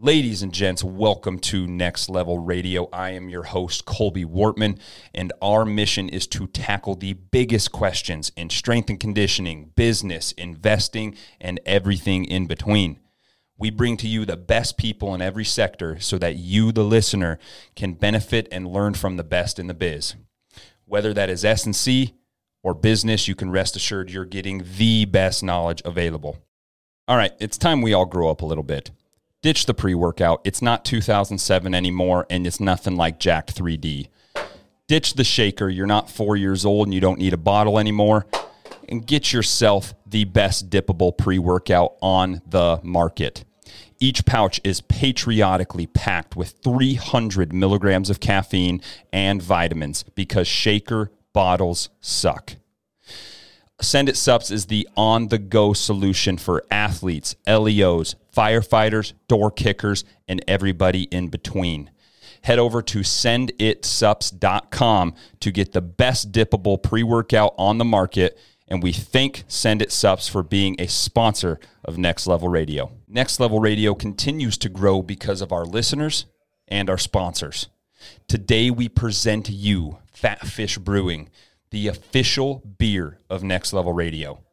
Ladies and gents, welcome to Next Level Radio. I am your host, Colby Wortman, and our mission is to tackle the biggest questions in strength and conditioning, business, investing, and everything in between. We bring to you the best people in every sector so that you, the listener, can benefit and learn from the best in the biz. Whether that is S&C or business, you can rest assured you're getting the best knowledge available. All right, it's time we all grow up a little bit ditch the pre workout. It's not 2007 anymore, and it's nothing like Jacked 3D. Ditch the shaker. You're not four years old and you don't need a bottle anymore. And get yourself the best dippable pre workout on the market. Each pouch is patriotically packed with 300 milligrams of caffeine and vitamins because shaker bottles suck. Send It Supps is the on the go solution for athletes, LEOs, firefighters, door kickers, and everybody in between. Head over to senditsupps.com to get the best dippable pre workout on the market. And we thank Send It Supps for being a sponsor of Next Level Radio. Next Level Radio continues to grow because of our listeners and our sponsors. Today we present you Phat Fish Brewing the official beer of Next Level Radio.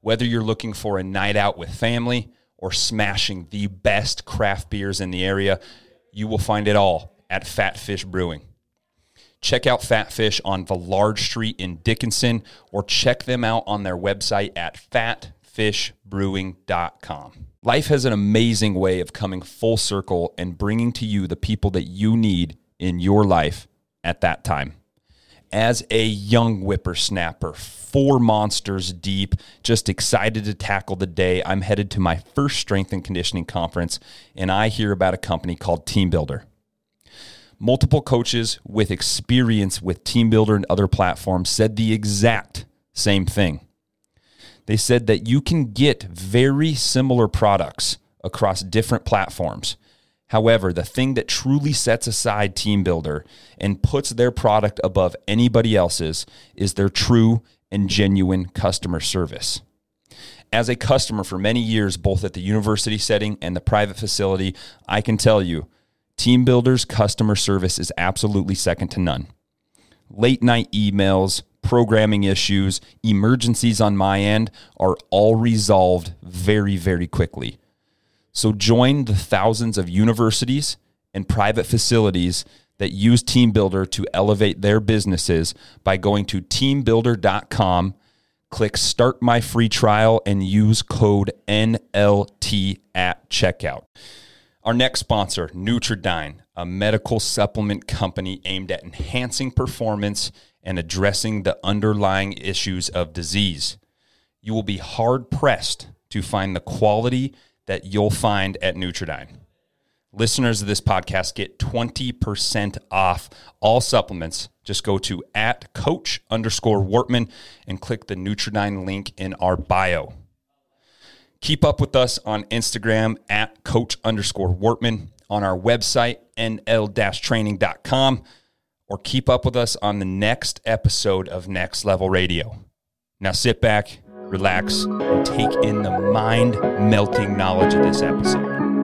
Whether you're looking for a night out with family or smashing the best craft beers in the area, you will find it all at Phat Fish Brewing. Check out Phat Fish on Large Street in Dickinson or check them out on their website at phatfishbrewing.com. Life has an amazing way of coming full circle and bringing to you the people that you need in your life at that time as a young whippersnapper, four monsters deep, just excited to tackle the day. I'm headed to my first strength and conditioning conference, and I hear about a company called TeamBuildr. Multiple coaches with experience with TeamBuildr and other platforms said the exact same thing. They said that you can get very similar products across different platforms However, the thing that truly sets aside TeamBuildr and puts their product above anybody else's is their true and genuine customer service. As a customer for many years, both at the university setting and the private facility, I can tell you TeamBuildr's customer service is absolutely second to none. Late night emails, programming issues, emergencies on my end are all resolved very, very quickly. So join the thousands of universities and private facilities that use TeamBuildr to elevate their businesses by going to teambuildr.com, click start my free trial, and use code NLT at checkout. Our next sponsor, Nutri-Dyn, a medical supplement company aimed at enhancing performance and addressing the underlying issues of disease. You will be hard pressed to find the quality that you'll find at Nutri-Dyn. Listeners of this podcast get 20% off all supplements. Just go to at coach underscore Wortman and click the Nutri-Dyn link in our bio. Keep up with us on Instagram at coach underscore Wortman, on our website, nl-training.com, or keep up with us on the next episode of Next Level Radio. Now sit back, relax, and take in the mind melting knowledge of this episode.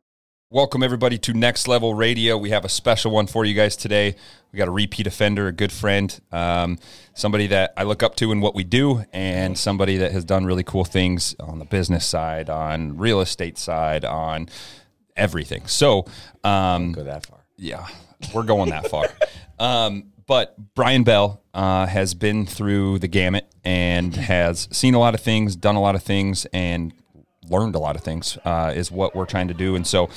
Welcome, everybody, to Next Level Radio. We have a special one for you guys today. We got a repeat offender, a good friend, um, somebody that I look up to in what we do, and somebody that has done really cool things on the business side, on real estate side, on everything. So, um, go that far. Yeah, we're going that far. Um, but Brian Bell uh, has been through the gamut and has seen a lot of things, done a lot of things, and learned a lot of things. Uh, is what we're trying to do. And so,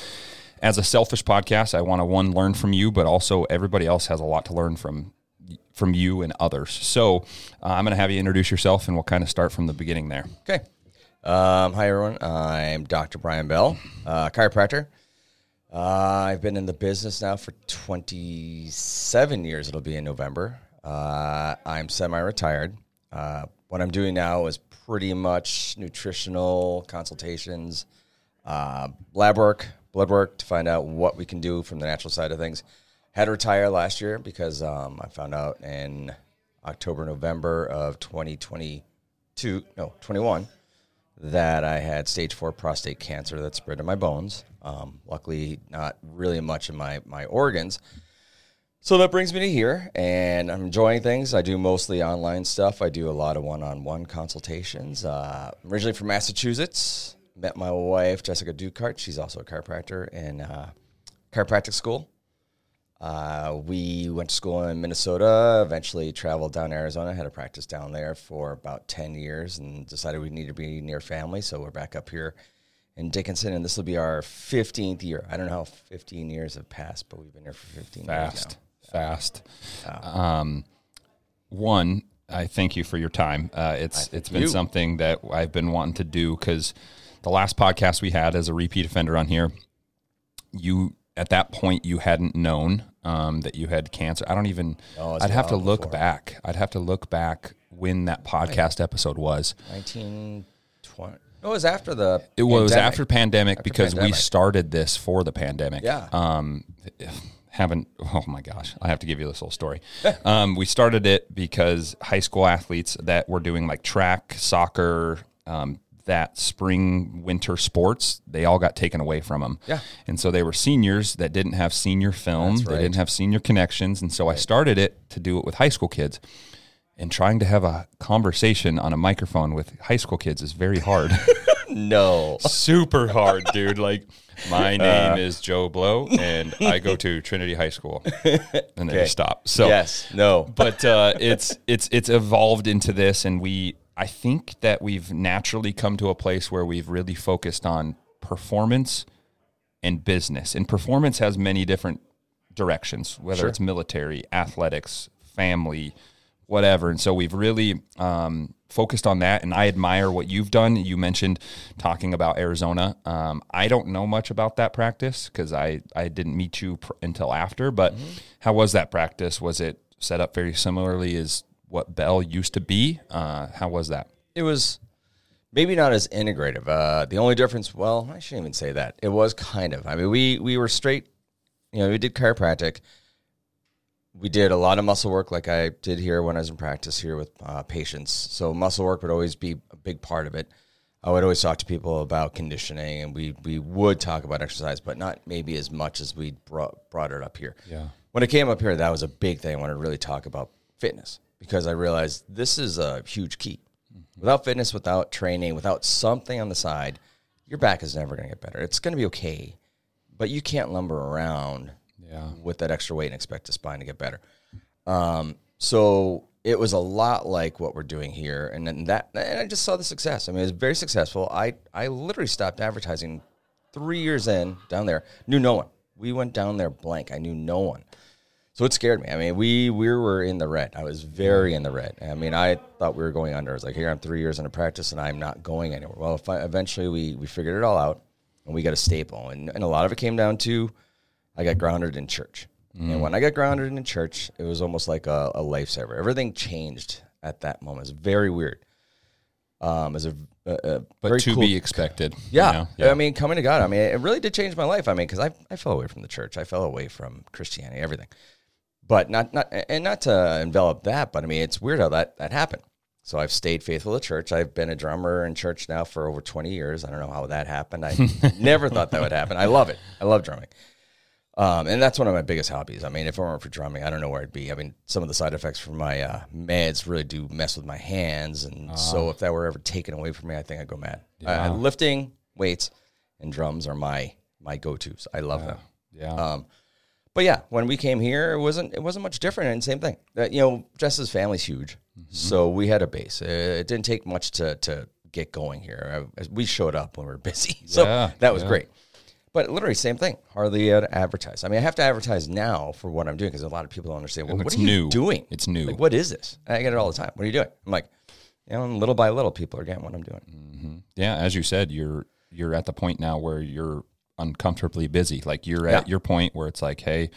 as a selfish podcast, I want to one learn from you, but also everybody else has a lot to learn from from you and others. So uh, I'm going to have you introduce yourself, and we'll kind of start from the beginning there. Okay. Um, hi everyone. I'm Dr. Brian Bell, uh, chiropractor. Uh, I've been in the business now for 27 years. It'll be in November. Uh, I'm semi-retired. Uh, what I'm doing now is pretty much nutritional consultations, uh, lab work, blood work to find out what we can do from the natural side of things. Had to retire last year because um, I found out in October, November of 2022, no, 21, that I had stage four prostate cancer that spread to my bones. Um, luckily, not really much in my my organs. So that brings me to here, and I'm enjoying things. I do mostly online stuff. I do a lot of one-on-one consultations. Uh, originally from Massachusetts. Met my wife Jessica Ducart. She's also a chiropractor in uh, chiropractic school. Uh, we went to school in Minnesota, eventually traveled down to Arizona, had a practice down there for about 10 years and decided we need to be near family. So we're back up here in Dickinson, and this will be our 15th year. I don't know how 15 years have passed, but we've been here for 15 Fast, years fast. Um, one, I thank you for your time. Uh, it's it's been you. something that I've been wanting to do because the last podcast we had as a repeat offender on here, you at that point you hadn't known um, that you had cancer. I don't even. Oh, it's I'd have to look before. back. I'd have to look back when that podcast episode was. 1920. No, it was after the. It was pandemic. after pandemic because we started this for the pandemic. Yeah. Um, haven't. Oh my gosh, I have to give you this whole story. um, we started it because high school athletes that were doing like track, soccer, um, that spring, winter sports, they all got taken away from them. Yeah. And so they were seniors that didn't have senior film. That's They didn't have senior connections, and so I started it to do it with high school kids. And trying to have a conversation on a microphone with high school kids is very hard. No. super hard, dude. Like, my name is Joe Blow, and I go to Trinity High School, and they just stop. So, yes. No. but uh, it's it's it's evolved into this, and we I think that we've naturally come to a place where we've really focused on performance and business, and performance has many different directions, whether it's military, athletics, family, whatever. And so we've really um, focused on that. And I admire what you've done. You mentioned talking about Arizona. Um, I don't know much about that practice because I, I didn't meet you pr- until after. But how was that practice? Was it set up very similarly as what Bell used to be? Uh, how was that? it was maybe not as integrative. Uh, the only difference, well, I shouldn't even say that. It was kind of. I mean, we we were straight. You know, we did chiropractic. We did a lot of muscle work, like I did here when I was in practice here with uh, patients. So muscle work would always be a big part of it. I would always talk to people about conditioning, and we we would talk about exercise, but not maybe as much as we brought brought it up here. Yeah. When it came up here, that was a big thing. I wanted to really talk about fitness because I realized this is a huge key. Without fitness, without training, without something on the side, your back is never going to get better. It's going to be okay, but you can't lumber around Yeah. with that extra weight and expect the spine to get better. Um, so it was a lot like what we're doing here, and then that, and I just saw the success. I mean, it was very successful. I I literally stopped advertising three years in down there. Knew no one. We went down there blank. I knew no one. So it scared me. I mean, we we were in the red. I was very in the red. I mean, I thought we were going under. I was like, here, I'm three years into practice, and I'm not going anywhere. Well, I, eventually we we figured it all out, and we got a staple, and and a lot of it came down to I got grounded in church. And when I got grounded in church, it was almost like a, a lifesaver. Everything changed at that moment. It's very weird. Um, as a, a, a But to cool- be expected. you yeah. I mean, coming to God, I mean, it really did change my life. I mean, because I, I fell away from the church, I fell away from Christianity, everything. But not not and not to envelop that, but I mean, it's weird how that that happened. So I've stayed faithful to church. I've been a drummer in church now for over twenty years. I don't know how that happened. I never thought that would happen. I love it. I love drumming. Um, and that's one of my biggest hobbies. I mean, if it weren't for drumming, I don't know where I'd be. I mean, some of the side effects from my uh, meds really do mess with my hands, and so if that were ever taken away from me, I think I'd go mad. Uh, lifting weights and drums are my my go tos. I love them. Yeah. Um, but yeah, when we came here, it wasn't it wasn't much different. And same thing. You know, Jess's family's huge, so we had a base. Uh, it didn't take much to to get going here. Uh, we showed up when we were busy, so Yeah, that was yeah. great. But literally, same thing. Hardly to advertise. I mean, I have to advertise now for what I'm doing because a lot of people don't understand. Well, what are you new. doing? It's new. Like, what is this? And I get it all the time. What are you doing? I'm like, you know, and little by little, people are getting what I'm doing. yeah, as you said, you're you're at the point now where you're uncomfortably busy. Like you're at Yeah. your point where it's like, hey,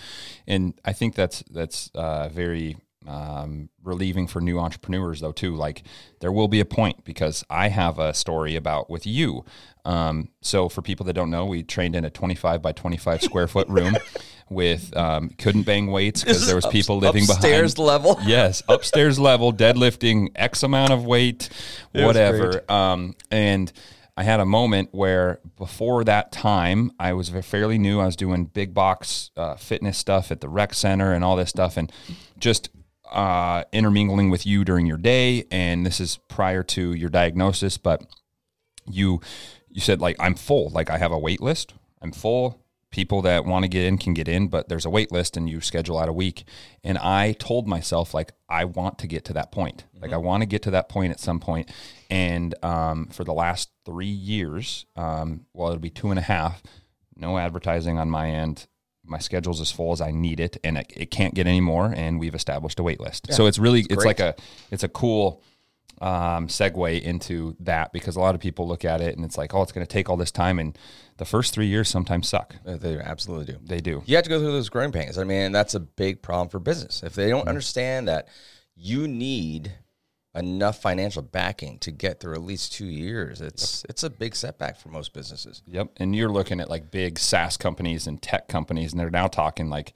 and I think that's that's uh, very um, relieving for new entrepreneurs though too. Like there will be a point because I have a story about with you. Um, so for people that don't know, we trained in a 25 by 25 square foot room with um, couldn't bang weights because there was people living behind. upstairs behind. level. Yes, upstairs level, deadlifting X amount of weight, whatever. Um, and I had a moment where before that time, I was fairly new. I was doing big box uh, fitness stuff at the rec center and all this stuff, and just uh, intermingling with you during your day. And this is prior to your diagnosis, but you you said like I'm full. Like I have a wait list. I'm full. People that want to get in can get in, but there's a wait list and you schedule out a week. And I told myself like I want to get to that point. Like I want to get to that point at some point. And um, for the last three years, um, well, it'll be two and a half. No advertising on my end. My schedule's as full as I need it, and it, it can't get any more. And we've established a wait list. so it's really it's great. like a it's a cool um, segue into that because a lot of people look at it and it's like, oh, it's going to take all this time, and the first three years sometimes suck. Uh, They absolutely do. They do. You have to go through those growing pains. I mean, that's a big problem for business. If they don't Mm-hmm. understand that you need enough financial backing to get through at least two years, it's it's a big setback for most businesses. Yep. And you're looking at like big SaaS companies and tech companies, and they're now talking like,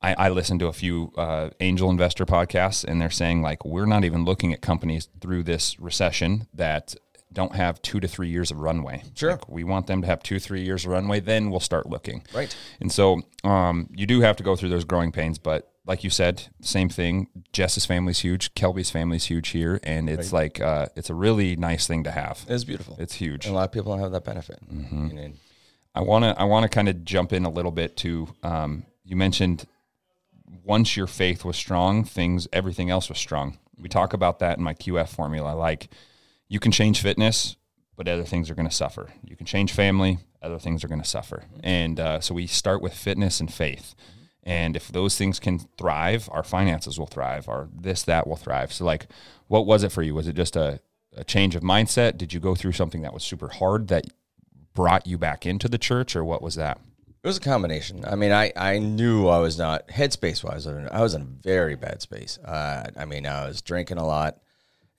I, I listened to a few uh, angel investor podcasts, and they're saying like, we're not even looking at companies through this recession that don't have two to three years of runway. Sure. Like, we want them to have two, three years of runway, then we'll start looking. Right. And so um, you do have to go through those growing pains, but like you said, same thing. Jess's family's huge. Kelby's family's huge here, and it's like uh, it's a really nice thing to have. It's beautiful. It's huge. and a lot of people don't have that benefit. Mm-hmm. You know, I want to I want to kind of jump in a little bit to um, you mentioned once your faith was strong, things everything else was strong. We talk about that in my QF formula. Like you can change fitness, but other things are going to suffer. You can change family, other things are going to suffer. And uh, so we start with fitness and faith. And if those things can thrive, our finances will thrive. Our this that will thrive. So like, what was it for you? Was it just a, a change of mindset? Did you go through something that was super hard that brought you back into the church, or what was that? It was a combination. I mean, I, I knew I was not headspace wise. I was in a very bad space. Uh, I mean, I was drinking a lot,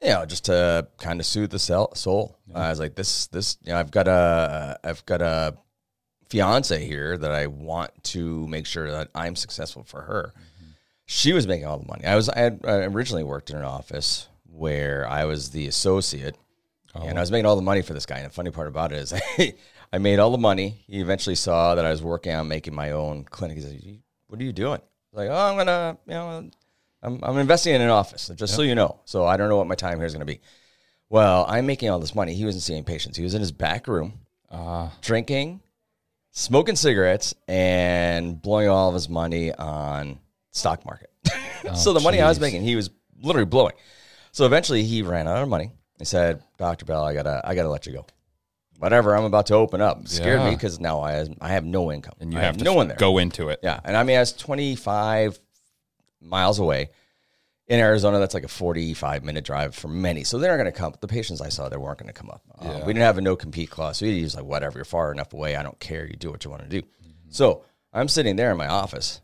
you know, just to kind of soothe the sel- soul. I was like, this, this, you know, I've got a, I've got a fiance here that I want to make sure that I'm successful for her. She was making all the money. I was, I had I originally worked in an office where I was the associate, and I was making all the money for this guy. And the funny part about it is, I made all the money. He eventually saw that I was working on making my own clinic. He said, "What are you doing?" Like, "Oh, I'm gonna, you know, I'm, I'm investing in an office, just so you know. So I don't know what my time here is gonna be." Well, I'm making all this money. He wasn't seeing patients. He was in his back room, Uh, drinking, smoking cigarettes, and blowing all of his money on stock market. so the money I was making, he was literally blowing. So eventually, he ran out of money. He said, "Doctor Bell, I gotta, I gotta let you go. Whatever, I'm about to open up." Scared me because now I, I have no income, and you I have to no one there. go into it. Yeah, and I mean, I was 25 miles away in Arizona. That's like a 45 minute drive for many. So they're not going to come. The patients I saw there weren't going to come up. Uh, Yeah. we didn't have a no compete clause. So he was like, whatever, you're far enough away. I don't care. You do what you want to do. So I'm sitting there in my office.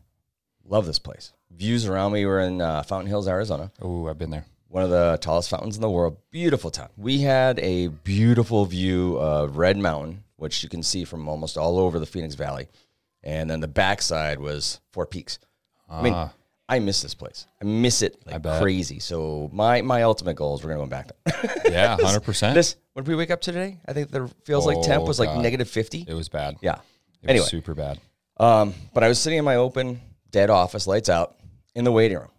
Love this place. Views around me were in uh, Fountain Hills, Arizona Oh, I've been there. One of the tallest fountains in the world. Beautiful town. We had a beautiful view of Red Mountain, which you can see from almost all over the Phoenix Valley. And then the backside was Four Peaks. I mean, Ah. I miss this place. I miss it like bet. crazy. So my my ultimate goal is we're gonna go back there. Yeah, hundred percent. this when did we wake up today? I think there feels like temp Oh, was like negative fifty. It was bad. Yeah. It anyway, was super bad. um, but I was sitting in my open, dead office, lights out, in the waiting room,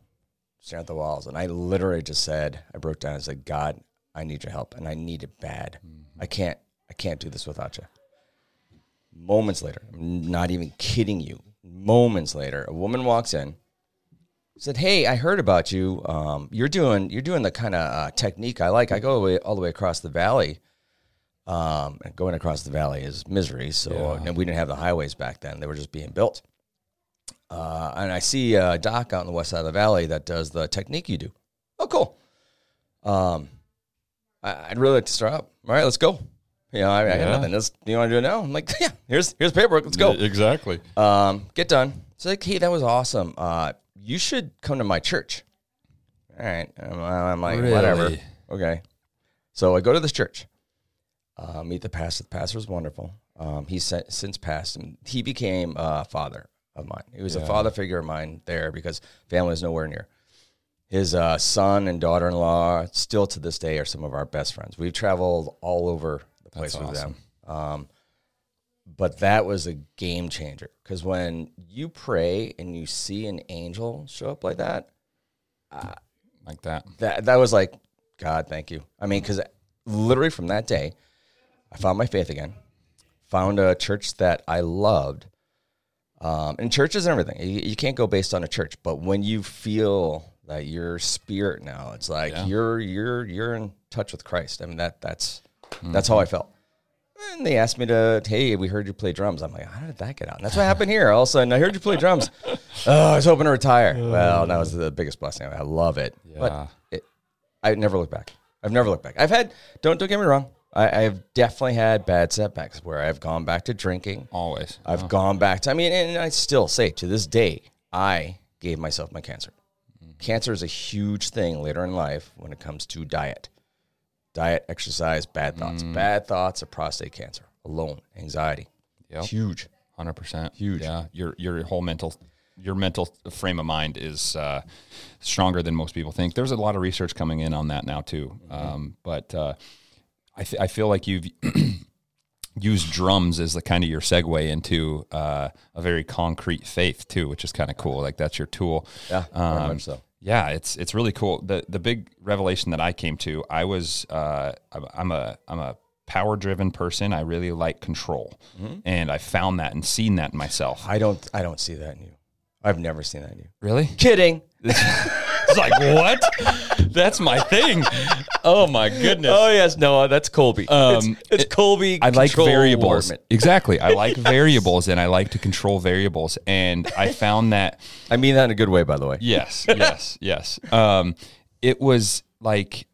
staring at the walls, and I literally just said, I broke down and said, God, I need your help, and I need it bad. I can't, I can't do this without you. Moments later, I'm not even kidding you. Moments later, a woman walks in, said, "Hey, I heard about you. Um, you're doing, you're doing the kind of uh, technique I like. I go away, all the way across the valley." Um, and going across the valley is misery. So, Yeah. and we didn't have the highways back then; they were just being built. Uh, and I see a doc out on the west side of the valley that does the technique you do. Oh, cool. Um, I, I'd really like to start up. All right, let's go. You know, I, I Yeah. got nothing. Let's, you want to do it now? I'm like, yeah. Here's here's paperwork. Let's go. Exactly. Um, get done. It's like, hey, that was awesome. Uh, you should come to my church. All right. I'm, I'm like, whatever. Okay. So I go to this church, uh, meet the pastor. The pastor was wonderful. Um, he's since passed, and he became a father of mine. He was a father figure of mine there because family is nowhere near. His uh, son and daughter-in-law, still to this day, are some of our best friends. We've traveled all over the place That's with awesome. them. Um, but that was a game changer because when you pray and you see an angel show up like that, like that. that that was like God, thank you. I mean, because literally from that day, I found my faith again. Found a church that I loved, um, and churches and everything. You, you can't go based on a church, but when you feel that your spirit now, it's like Yeah. you're you're you're in touch with Christ. I mean that that's that's how I felt. And they asked me to, hey, we heard you play drums. I'm like, how did that get out? And that's what happened here. All of a sudden, I heard you play drums. oh, I was hoping to retire. Well, that was the biggest blessing. I love it. Yeah. But it, I never look back. I've never looked back. I've had, don't, don't get me wrong. I, I've definitely had bad setbacks where I've gone back to drinking. Always. I've gone back to, I mean, and I still say to this day, I gave myself my cancer. Cancer is a huge thing later in life when it comes to diet. Diet, exercise, bad thoughts. Bad thoughts of prostate cancer, alone, anxiety. Yep. Huge. Hundred percent, huge. Yeah, your your whole mental your mental frame of mind is uh, stronger than most people think. There's a lot of research coming in on that now too. Um, but uh, I th- I feel like you've used drums as the kind of your segue into uh, a very concrete faith too, which is kind of cool. Like that's your tool. Yeah, Um, much so. Yeah, it's it's really cool. the The big revelation that I came to, I was uh, I'm, I'm a I'm a power driven person. I really like control, Mm-hmm. and I found that and seen that in myself. I don't, I don't see that in you. I've never seen that in you. Really? Kidding. It's like what? That's my thing. Oh my goodness. Oh yes, no, that's Colby. Um, it's, it's Colby. I like variables. Exactly. I like variables and I like to control variables. And I found that I mean that in a good way, by the way. Yes, yes, yes. Um, it was like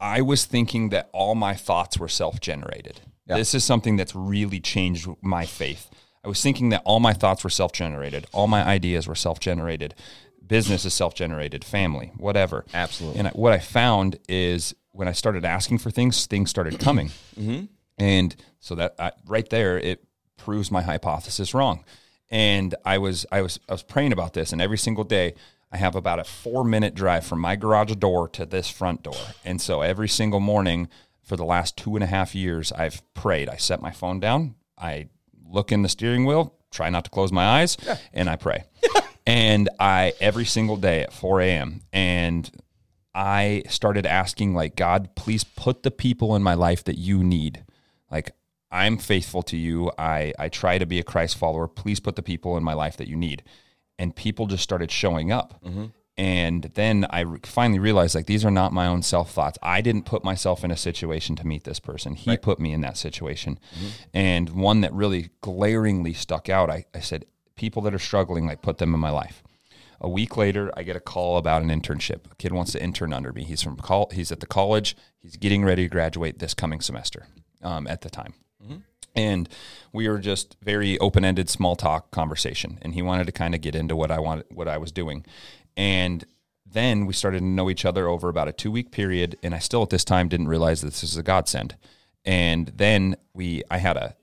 I was thinking that all my thoughts were self generated. Yeah. This is something that's really changed my faith. I was thinking that all my thoughts were self generated, all my ideas were self generated, business is self generated, family, whatever. Absolutely. And I, what I found is when I started asking for things, things started coming. Mm-hmm. And so that I, right there, it proves my hypothesis wrong. And I was I was I was praying about this, and every single day I have about a four minute drive from my garage door to this front door. And so every single morning for the last two and a half years, I've prayed. I set my phone down, I look in the steering wheel, try not to close my eyes, yeah. and I pray. and I every single day at 4 a.m. and I started asking like God, please put the people in my life that you need. Like I'm faithful to you. I I try to be a Christ follower. Please put the people in my life that you need. And people just started showing up. Mm-hmm. And then I re- finally realized like these are not my own self thoughts. I didn't put myself in a situation to meet this person. He put me in that situation. Mm-hmm. And one that really glaringly stuck out, I, I said, people that are struggling, like put them in my life. A week later, I get a call about an internship. A kid wants to intern under me. He's from col- he's at the college. He's getting ready to graduate this coming semester. Um, at the time, and we were just very open ended, small talk conversation. And he wanted to kind of get into what I wanted, what I was doing, and then we started to know each other over about a two week period. And I still at this time didn't realize that this is a godsend. And then we, I had a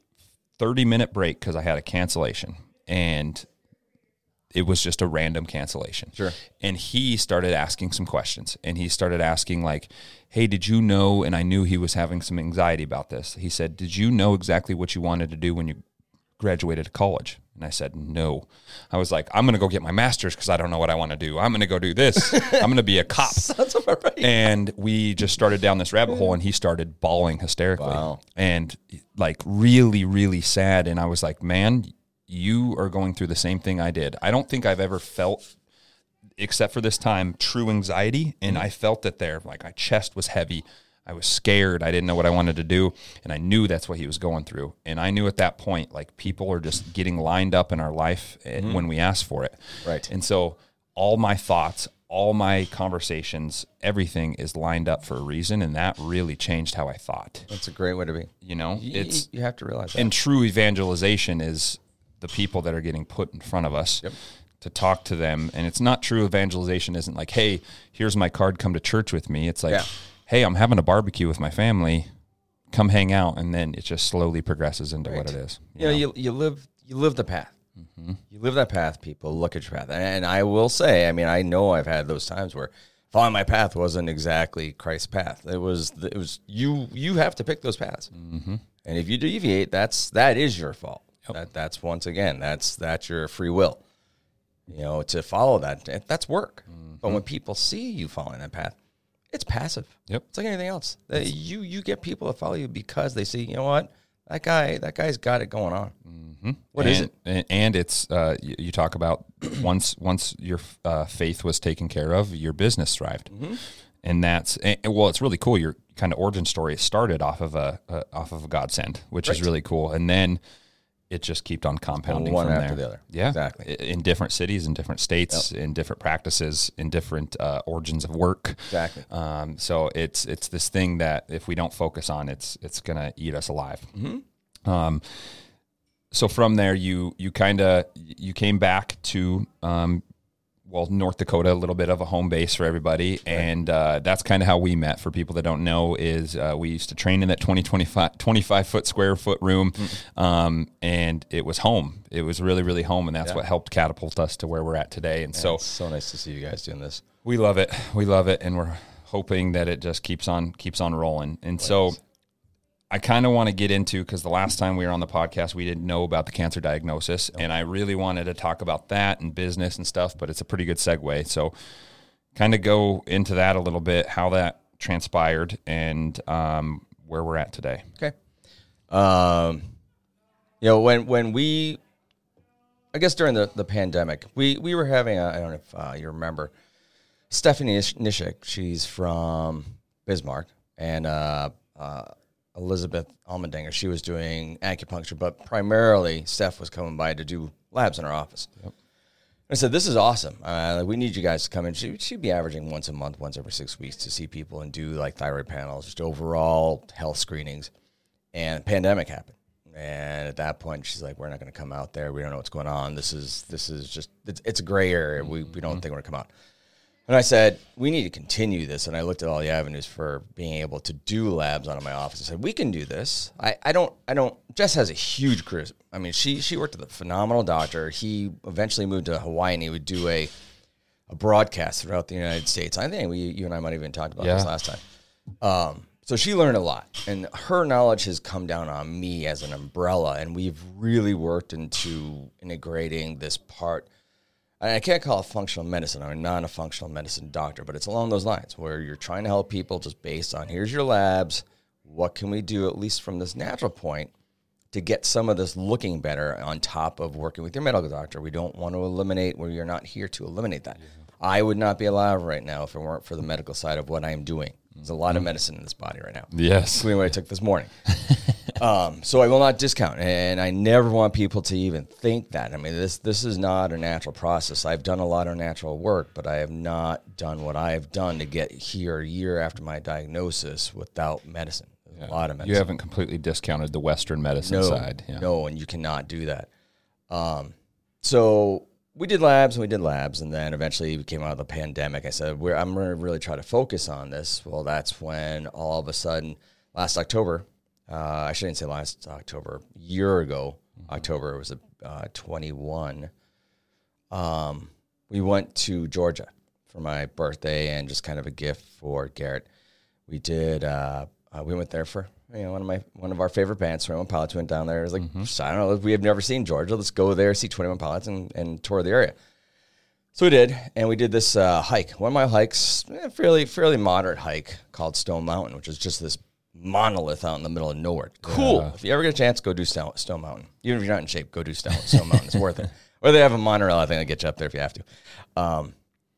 30 minute break because I had a cancellation and it was just a random cancellation. Sure. And he started asking some questions and he started asking like, "Hey, did you know?" And I knew he was having some anxiety about this. He said, "Did you know exactly what you wanted to do when you graduated college?" And I said, "No." I was like, "I'm going to go get my master's because I don't know what I want to do. I'm going to go do this. I'm going to be a cop." That's about right. and we just started down this rabbit hole and he started bawling hysterically Wow. and like really really sad and i was like man you are going through the same thing i did i don't think i've ever felt except for this time true anxiety and i felt it there like my chest was heavy i was scared i didn't know what i wanted to do and i knew that's what he was going through and i knew at that point like people are just getting lined up in our life eh, when we ask for it Right. and so all my thoughts, all my conversations, everything is lined up for a reason. And that really changed how I thought. That's a great way to be. You know, it's, you have to realize that. and true evangelization is the people that are getting put in front of us to talk to them. And it's not true evangelization isn't like, hey, here's my card, come to church with me. It's like, Yeah. hey, I'm having a barbecue with my family, come hang out, and then it just slowly progresses into what it is. you know, you, you live you live the path. You live that path. People look at your path, and I will say, I mean, I know I've had those times where following my path wasn't exactly Christ's path. It was it was you you have to pick those paths, mm-hmm. and if you deviate, that's that is your fault. That that's once again that's that's your free will. You know, to follow that that's work. But when people see you following that path, it's passive. Yep. It's like anything else. You you get people to follow you because they see, you know what, that guy that guy's got it going on. What and, is it? And, and it's uh, you, you talk about once once your uh, faith was taken care of, your business thrived, Mm-hmm. and that's and, well, it's really cool. Your kind of origin story started off of a uh, off of a godsend, which is really cool, and then it just kept on compounding One from after there. the other. Yeah, Exactly. In different cities, in different states, in different practices, in different uh, origins of work. Exactly. Um, so it's it's this thing that if we don't focus on, it's it's gonna eat us alive. Mm-hmm. Um, so from there, you you kind of you came back to um, well North Dakota, a little bit of a home base for everybody, and uh, that's kind of how we met. For people that don't know, is uh, we used to train in that 20, 25, 25 foot square foot room, um, and it was home. It was really really home, and that's what helped catapult us to where we're at today. And so It's so nice to see you guys doing this. we love it. We love it, and we're hoping that it just keeps on keeps on rolling. And so, I kind of want to get into because the last time we were on the podcast, we didn't know about the cancer diagnosis, and I really wanted to talk about that and business and stuff. But it's a pretty good segue. So, kind of go into that a little bit, how that transpired, and um, where we're at today. Okay. Um, you know, when when we, I guess during the, the pandemic, we we were having. I I don't know if uh, you remember, Stephanie Nishik. She's from Bismarck, and uh, uh, Elizabeth Almendinger. She was doing acupuncture, but primarily Steph was coming by to do labs in her office. I said, "This is awesome. Uh, we need you guys to come in." She, she'd be averaging once a month, once every six weeks, to see people and do like thyroid panels, just overall health screenings. And pandemic happened, and at that point, she's like, "We're not going to come out there. We don't know what's going on. This is this is just it's, it's a gray area. We we don't think we're going to come out." And I said, we need to continue this. And I looked at all the avenues for being able to do labs out of my office. I said, we can do this. I, I don't, I don't, Jess has a huge career. I mean, she, she worked with a phenomenal doctor. He eventually moved to Hawaii and he would do a, a broadcast throughout the United States. I think we, you and I might have even talked about this last time. Um, so she learned a lot, and her knowledge has come down on me as an umbrella, and we've really worked into integrating this part. I can't call it functional medicine. I'm not a functional medicine doctor, but it's along those lines where you're trying to help people just based on here's your labs. What can we do, at least from this natural point, to get some of this looking better on top of working with your medical doctor? We don't want to eliminate where you're not here to eliminate that. I would not be alive right now if it weren't for the medical side of what I'm doing. There's a lot of mm. medicine in this body right now Yes. including what I took this morning. um, so I will not discount, and I never want people to even think that. I mean, this this is not a natural process. I've done a lot of natural work, but I have not done what I have done to get here a year after my diagnosis without medicine. There's A lot of medicine. You haven't completely discounted the Western medicine no, side. Yeah. no, and you cannot do that. Um, so we did labs and we did labs, and then eventually we came out of the pandemic. I said, We're, I'm going to really try to focus on this. Well, that's when all of a sudden, last October, uh, I shouldn't say last October, year ago, October, it was uh, 21, um, we went to Georgia for my birthday and just kind of a gift for Garrett. We did. Uh, uh, we went there for you know one of my one of our favorite bands, Twenty One Pilots. Went down there. It was like I don't know. We have never seen Georgia. Let's go there, see Twenty One Pilots, and, and tour the area. So we did, and we did this uh, hike. One of my hikes, eh, fairly fairly moderate hike called Stone Mountain, which is just this monolith out in the middle of nowhere. Cool. If you ever get a chance, go do Stone, Stone Mountain. Even if you're not in shape, go do Stone, Stone Mountain. It's worth it. Or they have a monorail. I think that get you up there if you have to. Um,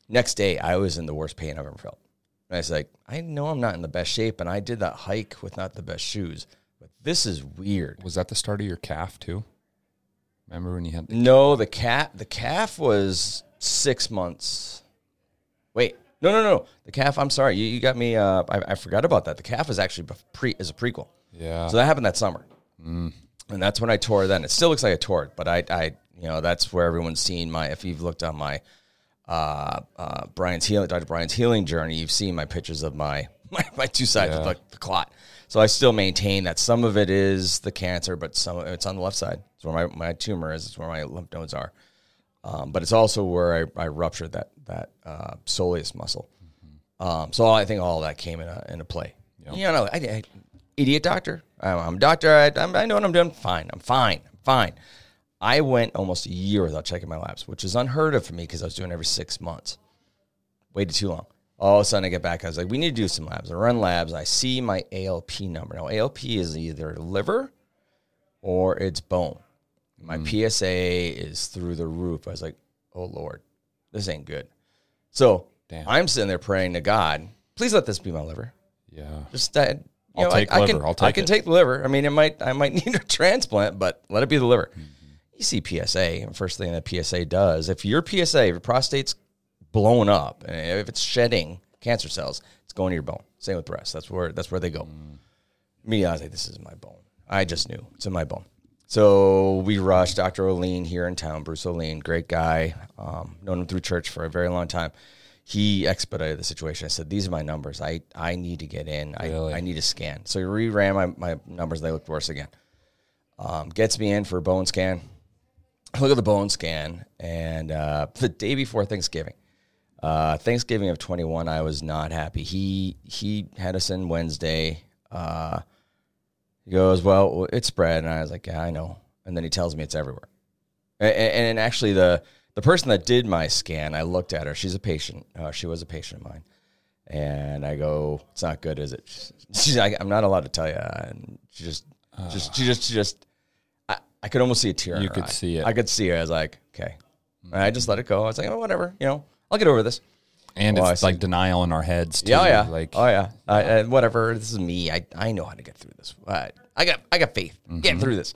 next day, I was in the worst pain I've ever felt. And I was like, I know I'm not in the best shape, and I did that hike with not the best shoes, but this is weird. Was that the start of your calf too? Remember when you had the No, the cat, the calf was six months. Wait, no, no, no, the calf. I'm sorry, you, you got me. Uh, I, I forgot about that. The calf is actually pre is a prequel. yeah? So that happened that summer, and that's when I tore. Then it still looks like I tore it, but I, I, You know, that's where everyone's seen my. If you've looked on my uh, uh, Brian's healing, Dr. Brian's healing journey, you've seen my pictures of my my, my two sides of the, the clot. So I still maintain that some of it is the cancer, but some of it's on the left side. It's where my, my tumor is. It's where my lymph nodes are. Um, but it's also where I, I ruptured that that uh, soleus muscle. Um, so I think all that came into, into play. You know, I, I, idiot doctor. I'm, I'm a doctor. I, I'm, I know what I'm doing. Fine. I'm fine. I'm fine. I went almost a year without checking my labs, which is unheard of for me because I was doing every six months. Waited too long. All of a sudden, I get back. I was like, we need to do some labs. I run labs. I see my ALP number. Now, ALP is either liver or it's bone. My PSA is through the roof. I was like, oh, Lord, this ain't good. So Damn. I'm sitting there praying to God, please let this be my liver. Yeah. Just that. You I'll know, take I, liver. Can, I'll I take can it. take the liver. I mean, it might. I might need a transplant, but let it be the liver. Mm-hmm. You see PSA. and First thing that PSA does, if your PSA, if your prostate's blown up, and if it's shedding cancer cells, it's going to your bone. Same with breast. That's where that's where they go. Mm. Me, I was like, this is my bone. I just knew it's in my bone. So we rushed Dr. O'Lean here in town. Bruce O'Lean, great guy. Um, known him through church for a very long time. He expedited the situation. I said, "These are my numbers. I, I need to get in. Really? I, I need a scan." So he reran my, my numbers. They looked worse again. Um, gets me in for a bone scan. I look at the bone scan, and uh, the day before Thanksgiving, uh, Thanksgiving of 21, I was not happy. He he had us in Wednesday. Uh, he goes, "Well, it's spread," and I was like, "Yeah, I know." And then he tells me it's everywhere. And, and actually, the the person that did my scan, I looked at her. She's a patient. Uh, she was a patient of mine, and I go, "It's not good, is it?" She's like, "I'm not allowed to tell you." And she just, just, she just, she just. I, I could almost see a tear. in You could eye. see it. I could see it. I was like, "Okay," and I just let it go. I was like, "Oh, whatever, you know, I'll get over this." And Oh, it's like denial in our heads. Too. Yeah, oh, yeah, Like, oh yeah, whatever. This is me. I, I know how to get through this. I, I got I got faith. Get through this.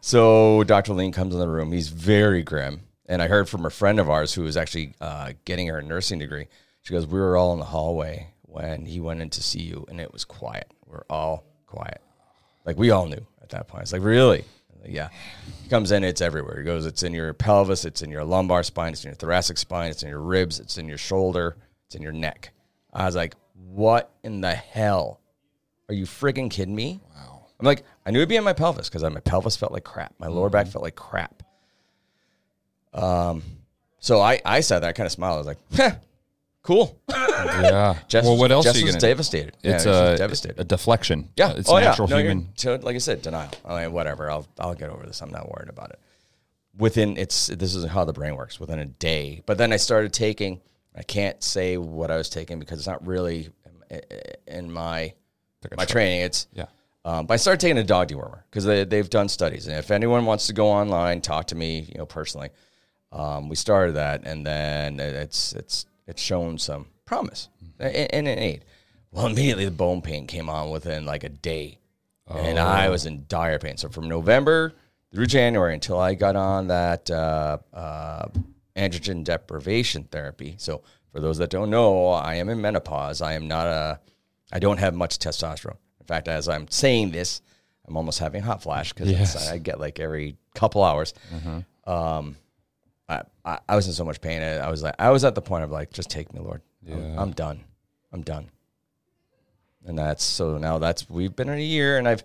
So Dr. Lean comes in the room. He's very grim, and I heard from a friend of ours who was actually uh, getting her nursing degree. She goes, "We were all in the hallway when he went in to see you, and it was quiet. We are all quiet, like we all knew at that point. It's like really." Yeah, he comes in. It's everywhere. He goes. It's in your pelvis. It's in your lumbar spine. It's in your thoracic spine. It's in your ribs. It's in your shoulder. It's in your neck. I was like, "What in the hell? Are you freaking kidding me?" Wow. I'm like, I knew it'd be in my pelvis because my pelvis felt like crap. My lower back felt like crap. Um, so I I said that. I kind of smiled. I was like, "Heh, cool." yeah. Jess, well, what else Jess are you was gonna? do? devastated. It's yeah, she a, devastated. a deflection. Yeah, it's oh, natural yeah. No, you're- human. So, like I said, denial. I mean, whatever. I'll I'll get over this. I'm not worried about it. Within it's this is how the brain works. Within a day, but then I started taking. I can't say what I was taking because it's not really in my my training. It's Yeah. um, but I started taking a dog dewormer because they, they've done studies. And if anyone wants to go online, talk to me, you know, personally. Um, we started that, and then it- it's it's it's shown some promise and, and an aid. Well, immediately the bone pain came on within like a day, and I was in dire pain. So from November through January until I got on that uh, uh, androgen deprivation therapy. So for those that don't know, I am in menopause. I am not a I don't have much testosterone. In fact, as I'm saying this, I'm almost having a hot flash because Yes. I get like every couple hours. Um, I, I, I was in so much pain. I, I was like, I was at the point of like, just take me, Lord. I'm, I'm done. I'm done. And that's so now that's we've been in a year, and I've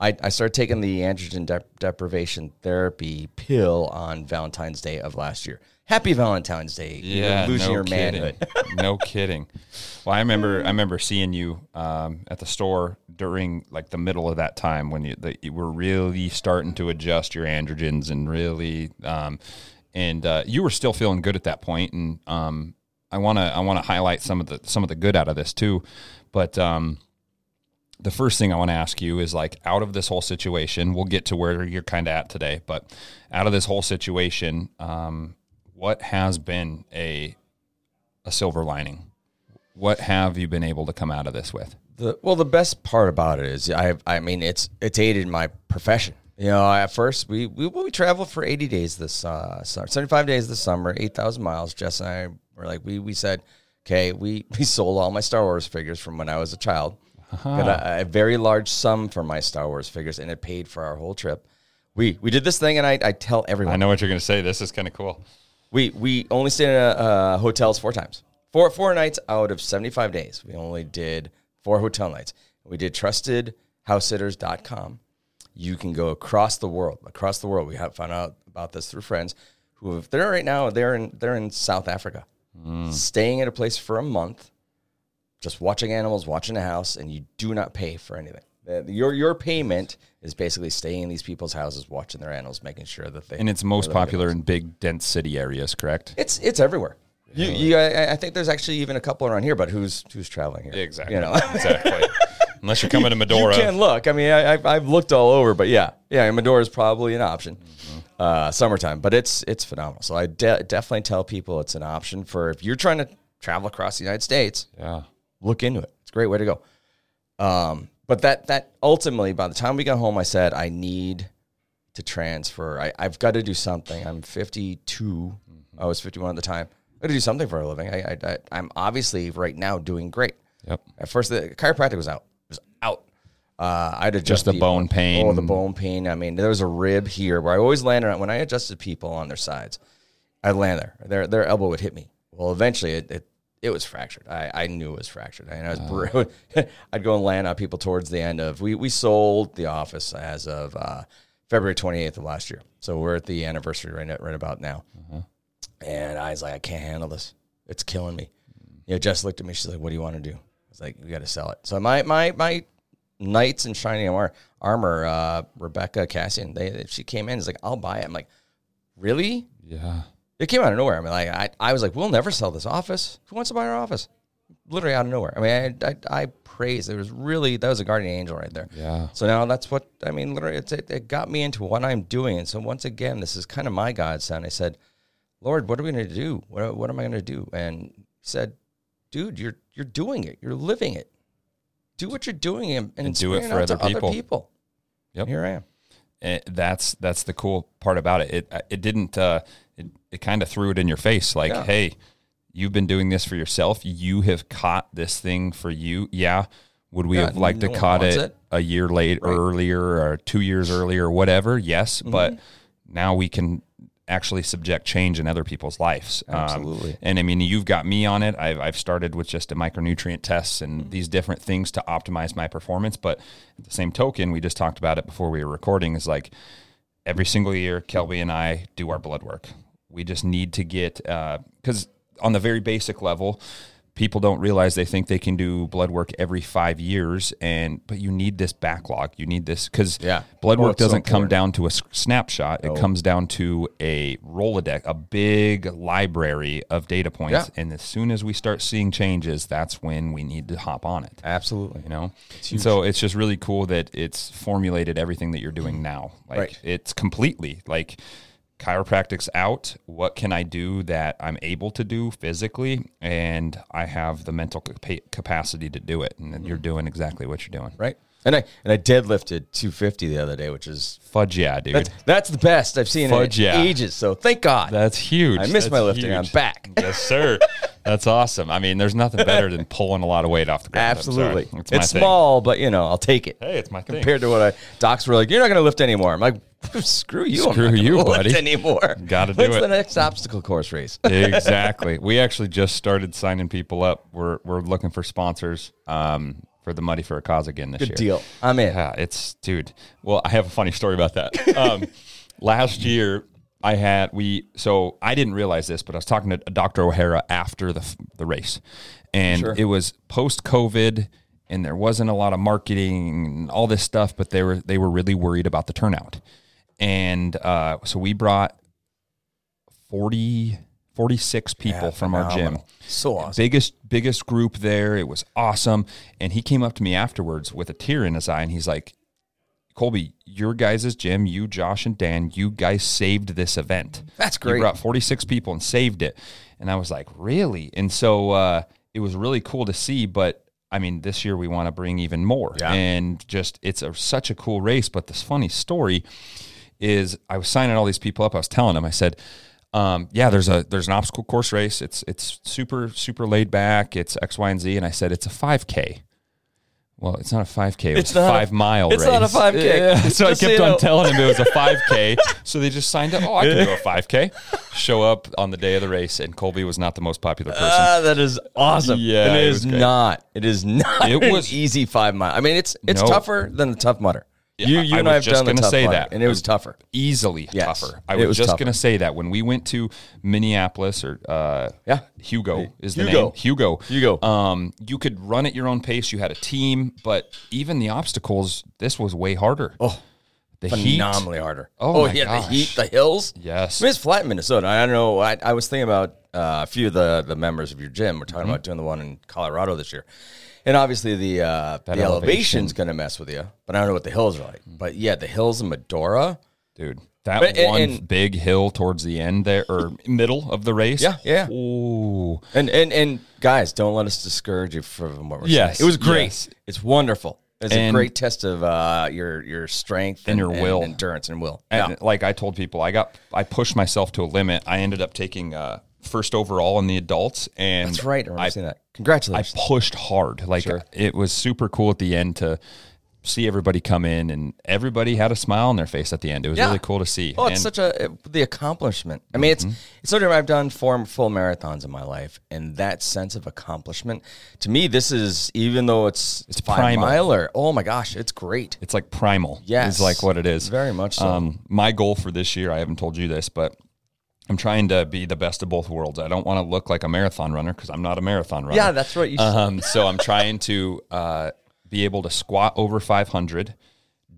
I, I started taking the androgen dep- deprivation therapy pill on Valentine's Day of last year. Happy Valentine's Day! You're losing no your kidding. manhood. no kidding. Well, I remember I remember seeing you um, at the store during like the middle of that time when you, the, you were really starting to adjust your androgens and really, um, and uh, you were still feeling good at that point. And um, I want to I want to highlight some of the some of the good out of this too. But um, the first thing I want to ask you is like out of this whole situation, we'll get to where you're kind of at today, but out of this whole situation, um, what has been a a silver lining? What have you been able to come out of this with? The, well, the best part about it is I I mean it's it's aided my profession. You know, at first we we well, we traveled for eighty days this uh summer, seventy five days this summer, eight thousand miles. Jess and I were like we we said, okay, we we sold all my Star Wars figures from when I was a child. Got a, a very large sum for my Star Wars figures, and it paid for our whole trip. we we did this thing, and I, I tell everyone I know what you're going to say. This is kind of cool. we we only stayed in uh, hotels four times, four four nights out of seventy five days. We only did four hotel nights. We did trustedhousesitters.com. You can go across the world, across the world. We have found out about this through friends who have they're right now they're in they're in South Africa, hmm. staying at a place for a month, just watching animals, watching a house, and you do not pay for anything. Your your payment is basically staying in these people's houses, watching their animals, making sure that they And it's most popular in big, dense city areas, correct? it's it's everywhere. You, you, I, I think there's actually even a couple around here, but who's who's traveling here? Exactly. You know, exactly. Unless you're coming to Medora. you can look. I mean, I, I've, I've looked all over, but yeah, yeah, Medora is probably an option. Mm-hmm. Uh, summertime, but it's it's phenomenal. So I de- definitely tell people it's an option for if you're trying to travel across the United States. yeah. Look into it. It's a great way to go. Um, but that that ultimately, by the time we got home, I said I need to transfer. I, I've got to do something. I'm 52. I was 51 at the time. I got to do something for a living. I, I, I I'm obviously right now doing great. Yep. At first, the chiropractic was out. It was out. Uh, I had adjusted Just the people. bone pain. Oh, the bone pain. I mean, there was a rib here where I always landed on when I adjusted people on their sides. I'd land there. Their their elbow would hit me. Well, eventually it it, it was fractured. I, I knew it was fractured. I, I was bru- I'd go and land on people towards the end of we we sold the office as of uh, February 28th of last year. So we're at the anniversary right at, right about now. And I was like, I can't handle this. It's killing me. You know, Jess looked at me. She's like, "What do you want to do?" I was like, "We got to sell it." So my my my knights in shining armor, armor uh, Rebecca Cassian, they she came in. It's like, "I'll buy it." I'm like, "Really?" Yeah. It came out of nowhere. I mean, like I, I was like, "We'll never sell this office. Who wants to buy our office?" Literally out of nowhere. I mean, I I, I praise. It was really that was a guardian angel right there. Yeah. So now that's what I mean. Literally, it's, it, it got me into what I'm doing. And so once again, this is kind of my godsend. I said, Lord, what are we going to do? What, what am I going to do? And he said, Dude, you're you're doing it. You're living it. Do what you're doing and, and, And do it for out to other people. people. Yep. Here I am. And that's that's the cool part about it. It it didn't uh, it, it kind of threw it in your face like, Yeah. hey, you've been doing this for yourself. You have caught this thing for you. Yeah. Would we Yeah, have liked no to caught it, it. a year late earlier or two years earlier or whatever? Yes, Mm-hmm. but now we can actually subject change in other people's lives. Um, Absolutely. and I mean, you've got me on it. I've, I've started with just a micronutrient tests and Mm-hmm. these different things to optimize my performance. But at the same token, we just talked about it before we were recording is like every single year, Kelby and I do our blood work. We just need to get, because on the very basic level, people don't realize they think they can do blood work every five years and but you need this backlog. You need this because Yeah. blood Oh, work it's doesn't come down to a snapshot. It comes down to a rolodex a big library of data points Yeah. and as soon as we start seeing changes that's when we need to hop on it. Absolutely. you know? And so it's just really cool that it's formulated everything that you're doing mm-hmm. now. Like Right. it's completely like chiropractic's out what can i do that i'm able to do physically and i have the mental capa- capacity to do it and then you're doing exactly what you're doing Right. And I and I deadlifted 250 the other day, which is fudge yeah dude that's, that's the best I've seen Fudge, in yeah. ages. So thank God. that's huge I missed my lifting. I'm back. yes sir that's awesome i mean there's nothing better than pulling a lot of weight off the ground Absolutely. It's It's, thing. small, but you know, I'll take it. hey it's my thing Compared to what I docs were like, you're not going to lift anymore. I'm like, screw you. Screw you, buddy. Anymore. Gotta do When's it. the next obstacle course race? exactly. We actually just started signing people up. We're we're looking for sponsors um, for the money for a Cause again this Good year. deal. I'm in. Yeah, it's dude. Well, I have a funny story about that. Um, last year, I had we so I didn't realize this, but I was talking to Dr. O'Hara after the the race, and Sure. it was post COVID, and there wasn't a lot of marketing and all this stuff, but they were they were really worried about the turnout, and uh, so we brought 40, 46 people from our gym So awesome. biggest biggest group there. It was awesome. And he came up to me afterwards with a tear in his eye, and he's like, "Colby, your guys' gym, you, Josh, and Dan, you guys saved this event. That's You great. brought 46 people and saved it." And I was like, "Really?" And so uh, it was really cool to see. But I mean, this year we want to bring even more, Yeah. and just it's a, such a cool race. But this funny story is I was signing all these people up. I was telling them, I said, um, yeah, there's a there's an obstacle course race. It's it's super super laid back. It's X, Y, and Z. And I said it's a 5K. Well, it's not a 5K. It It's a not a- five mile it's race. not a 5K. Yeah. So I so kept you on know. telling him it was a 5K. so they just signed up. Oh, I can do a 5K. Show up on the day of the race, and Colby was not the most popular person. Ah, that is awesome. Yeah, it it is not. It is not It an was- easy five mile. I mean, it's it's No. tougher than the Tough Mudder. You you I and I was have just gonna tough say mudder, that. and it was tougher. Easily Yes, tougher. I was, was just going to say that when we went to Minneapolis or uh, Yeah. Hugo is the Hugo. name. Hugo. Hugo. Um, you could run at your own pace. You had a team, but even the obstacles, this was way harder. Oh, the heat. phenomenally harder. Oh my yeah, gosh. the heat, the hills. Yes. I mean, it's flat in Minnesota. I don't know. I, I was thinking about uh, a few of the, the members of your gym. We're talking Mm-hmm. about doing the one in Colorado this year. And obviously the uh, the elevation. Elevation's going to mess with you, but I don't know what the hills are like. But yeah, the hills in Medora. Dude, that But- and- one and- big hill towards the end there or middle of the race. Yeah, yeah. Ooh. And and and guys, don't let us discourage you from what we're Yes, saying. It was great. yes. It's wonderful. It's a And- great test of uh, your your strength And your will. endurance, and will. And yeah. like I told people, I got I pushed myself to a limit. I ended up taking uh, first overall in the adults, and That's right. I I, seeing that. Congratulations. I pushed hard. Like it was super cool at the end to see everybody come in, and everybody had a smile on their face at the end. It was Yeah. really cool to see. Oh, it's And- such a the accomplishment. I mean, it's Mm-hmm. it's sort of I've done four full marathons in my life, and that sense of accomplishment to me, this is even though it's it's five primal. miler. Oh my gosh, it's great. It's like primal. Yes. is like what it is. Very much so. Um, my goal for this year, I haven't told you this, but I'm trying to be the best of both worlds. I don't want to look like a marathon runner because I'm not a marathon runner. Yeah, that's right. You Um, so I'm trying to uh, be able to squat over 500,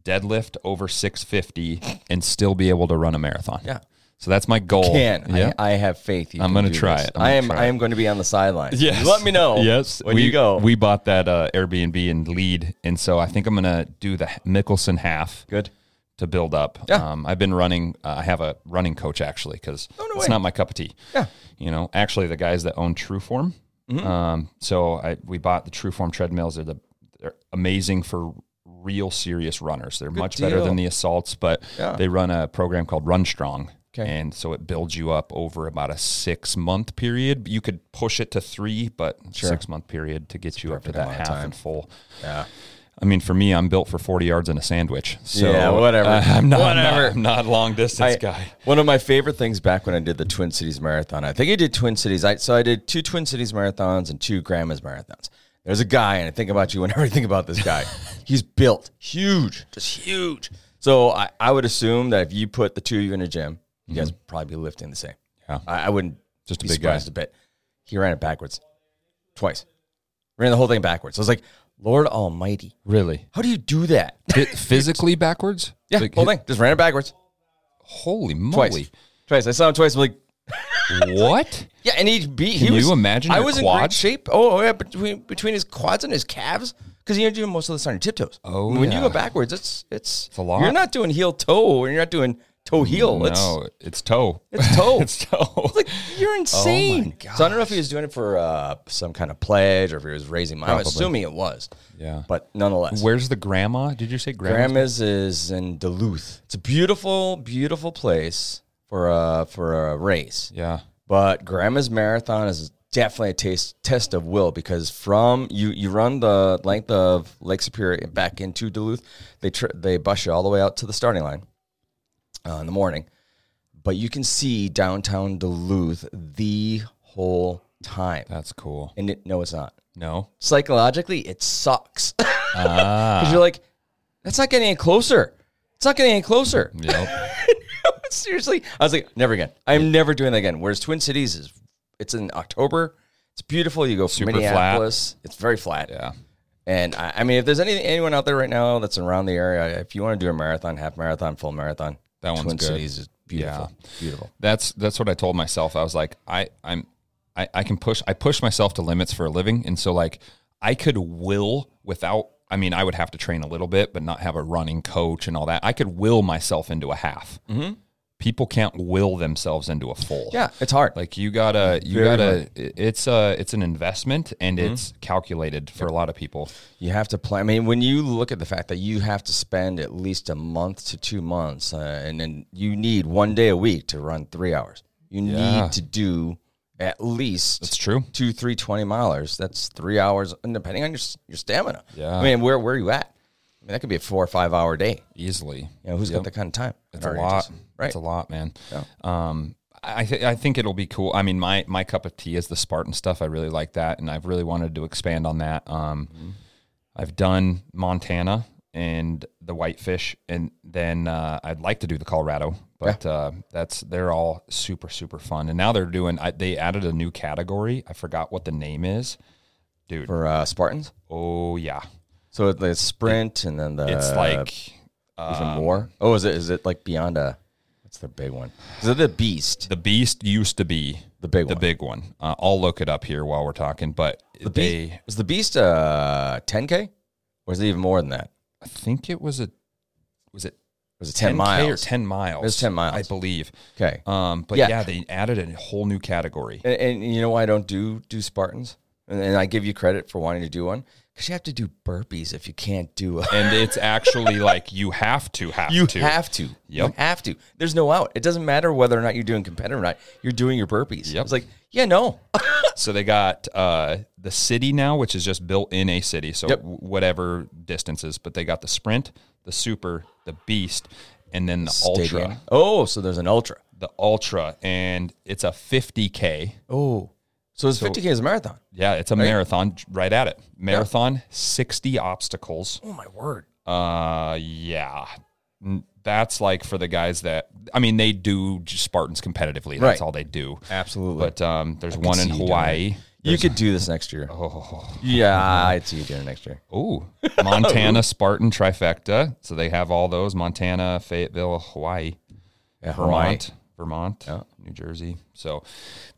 deadlift over 650, and still be able to run a marathon. Yeah. So that's my goal. can. Yeah. I, I have faith. You I'm gonna try this. it. I'm I am. I am going to be on the sidelines. Yes. You let me know. Yes. When we, you go. We bought that uh, Airbnb in Lead, and so I think I'm gonna do the Mickelson half good. To build up. Yeah. Um, I've been running. Uh, I have a running coach actually because no it's way. not my cup of tea. Yeah. You know, actually, the guys that own Trueform. Mm-hmm. Um, so I we bought the Trueform treadmills. They're the they're amazing for real serious runners. They're much better than the assaults, but Yeah. they run a program called Run Strong. Okay. And so it builds you up over about a six month period. You could push it to three, but six month period to get you up to that half time. and full. Yeah. I mean, for me, I'm built for 40 yards in a sandwich. So Yeah, whatever. uh, I'm not, Whatever. I'm not, I'm not long distance I- guy. One of my favorite things back when I did the Twin Cities Marathon, I think I did Twin Cities. I, so I did two Twin Cities marathons and two Grandma's marathons. There's a guy, and I think about you whenever I think about this guy. He's built huge, just huge. So I, I would assume that if you put the two of you in a gym, you guys would probably be lifting the same. Yeah. I, I wouldn't Just a big guy. a bit. He ran it backwards twice. Ran the whole thing backwards. I was like, Lord Almighty, Really? how do you do that? Phy- physically backwards? Yeah, Like, whole thing. Just ran it backwards Holy moly. Twice. I saw him twice. I'm like, what? Yeah, and he beat. He Can was, you imagine I was in great shape. Oh, oh yeah, between between his quads and his calves, because you're doing most of this on your tiptoes. Oh, when you go backwards, it's it's, a lot. You're not doing heel toe, and you're not doing toe heel. It's no, it's toe. it's toe. it's toe. like you're insane. gosh. so I don't know if he was doing it for uh, some kind of pledge or if he was raising money. I'm assuming it was. Yeah. But nonetheless, Where's the grandma? Did you say grandma? Grandma's is in Duluth. It's a beautiful, beautiful place for a for a race. Yeah. But Grandma's Marathon is definitely a taste, test of will because from you you run the length of Lake Superior back into Duluth, they tr- they bus you all the way out to the starting line uh, in the morning, but you can see downtown Duluth the whole time. That's cool. And it, no, it's not. No. Psychologically, it sucks because Ah. you're like, that's not getting any closer. It's not getting any closer. yep. Seriously, I was like, never again. I'm never doing that again. Whereas Twin Cities is, it's in October. It's beautiful. You go from Super flat. Minneapolis. It's very flat. Yeah. And I, I mean, if there's any anyone out there right now that's around the area, if you want to do a marathon, half marathon, full marathon, That one's Twin good. Cities is beautiful. Beautiful. That's that's what I told myself. I was like, I I'm I, I can push I push myself to limits for a living. And so like I could will without I mean, I would have to train a little bit, but not have a running coach and all that. I could will myself into a half. Mm-hmm. People can't will themselves into a full. Yeah, it's hard. Like you gotta, you Very gotta. it- It's a, it's an investment, and it's calculated for a lot of people. You have to plan. I mean, when you look at the fact that you have to spend at least a month to two months, uh, and then you need one day a week to run three hours. You Yeah. need to do at least It's true. two, three 20 milers. That's three hours, and depending on your your stamina. Yeah. I mean, where where are you at? Mean, that could be a four or five hour day. Easily. You know, who's got that kind of time? It's a lot. right? It's a lot, man. Yeah. Um, I th- I think it'll be cool. I mean, my my cup of tea is the Spartan stuff. I really like that, and I've really wanted to expand on that. Um, Mm-hmm. I've done Montana and the Whitefish, and then uh, I'd like to do the Colorado, but uh, that's they're all super super fun. And now they're doing. I, they added a new category. I forgot what the name is, dude. for uh, Spartans. oh yeah, So the sprint, and then the it's like even um, more. Oh, is it is it like beyond a? What's the big one? Is it the beast? the Beast used to be The big one. the one. big one. Uh, I'll look it up here while we're talking, but The they. beast was the beast uh 10k, or is it even more than that? I think it was a was it Was it 10 10K miles? or ten miles? It was 10 miles. I believe. Okay. Um, but Yeah. yeah. they added a whole new category. And, and you know why I don't do do Spartans? And, and I give you credit for wanting to do one because you have to do burpees if you can't do a. and it's actually like you have to have You to. have to. You have to. There's no out. It doesn't matter whether or not you're doing competitive or not. You're doing your burpees. Yep. It's like, yeah, no. So they got uh, the city now, which is just built in a city, so Yep. whatever distances. But they got the sprint, the super, the beast, and then the Stadium. ultra. Oh, so there's an ultra. The ultra, and it's a 50k. Oh. So it's 50K is a marathon. Yeah, it's a marathon. Right at it. Marathon, 60 obstacles. Oh, my word. Uh, yeah. That's like for the guys that I mean, they do Spartans competitively. That's Right. all they do. Absolutely. But um, there's one in see you doing Hawaii. you could do this next year. Oh, Yeah, I'd see you doing it next year. ooh, Montana Spartan trifecta. So they have all those: Montana, Fayetteville, Hawaii, Yeah, Hawaii. Vermont, Yeah. New Jersey. So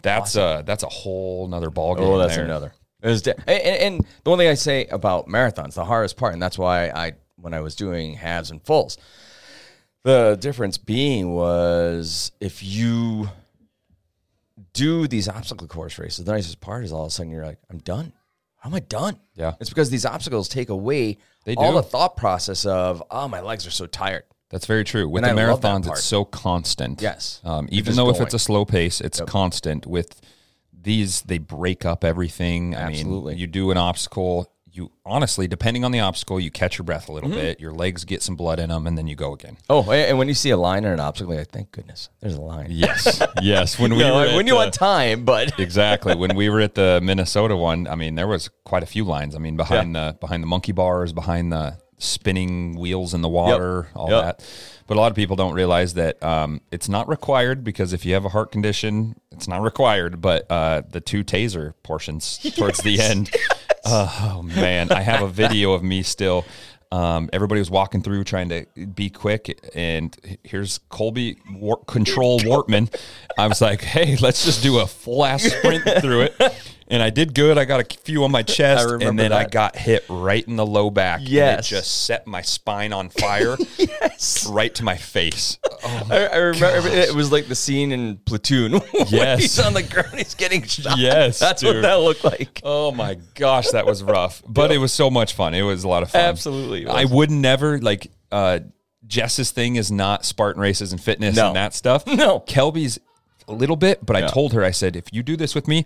that's uh that's a whole nother ball game. Oh, that's there. another. It was de- and, and, the one thing I say about marathons, the hardest part, and that's why I when I was doing halves and fulls, the difference being was if you do these obstacle course races, the nicest part is all of a sudden you're like, I'm done. How am I done? Yeah. It's because these obstacles take away They all the thought process of, oh, my legs are so tired. That's very true. With And the I marathons, it's so constant. Yes. Um, even though if it's a slow pace, it's constant. With these, they break up everything. I Absolutely. mean, you do an obstacle. You honestly, depending on the obstacle, you catch your breath a Mm-hmm. little bit. Your legs get some blood in them, and then you go again. Oh, and when you see a line or an obstacle, like, thank goodness, there's a line. Yes, yes. When we No, when you the- want time, but exactly when we were at the Minnesota one, I mean, there was quite a few lines. I mean, behind the behind the monkey bars, behind the spinning wheels in the water, all Yep. that. But a lot of people don't realize that um, it's not required because if you have a heart condition, it's not required. But uh, the two taser portions towards the end, oh man, I have a video of me still. Um, everybody was walking through trying to be quick, and here's Colby War- Control Wortman. I was like, "Hey, let's just do a full ass sprint through it." And I did good. I got a few on my chest, remember and then I got hit right in the low back. and Yes. it just set my spine on fire, yes. right to my face. Oh, I, I remember it was like the scene in Platoon. Yes. he's on the ground, he's getting shot. Yes, that's what that looked like. Oh my gosh, that was rough, but it was so much fun. It was a lot of fun. Absolutely, I would never like. uh Jess's thing is not Spartan races and fitness No. and that stuff. No. Kelby's a little bit, but I told her I said if you do this with me,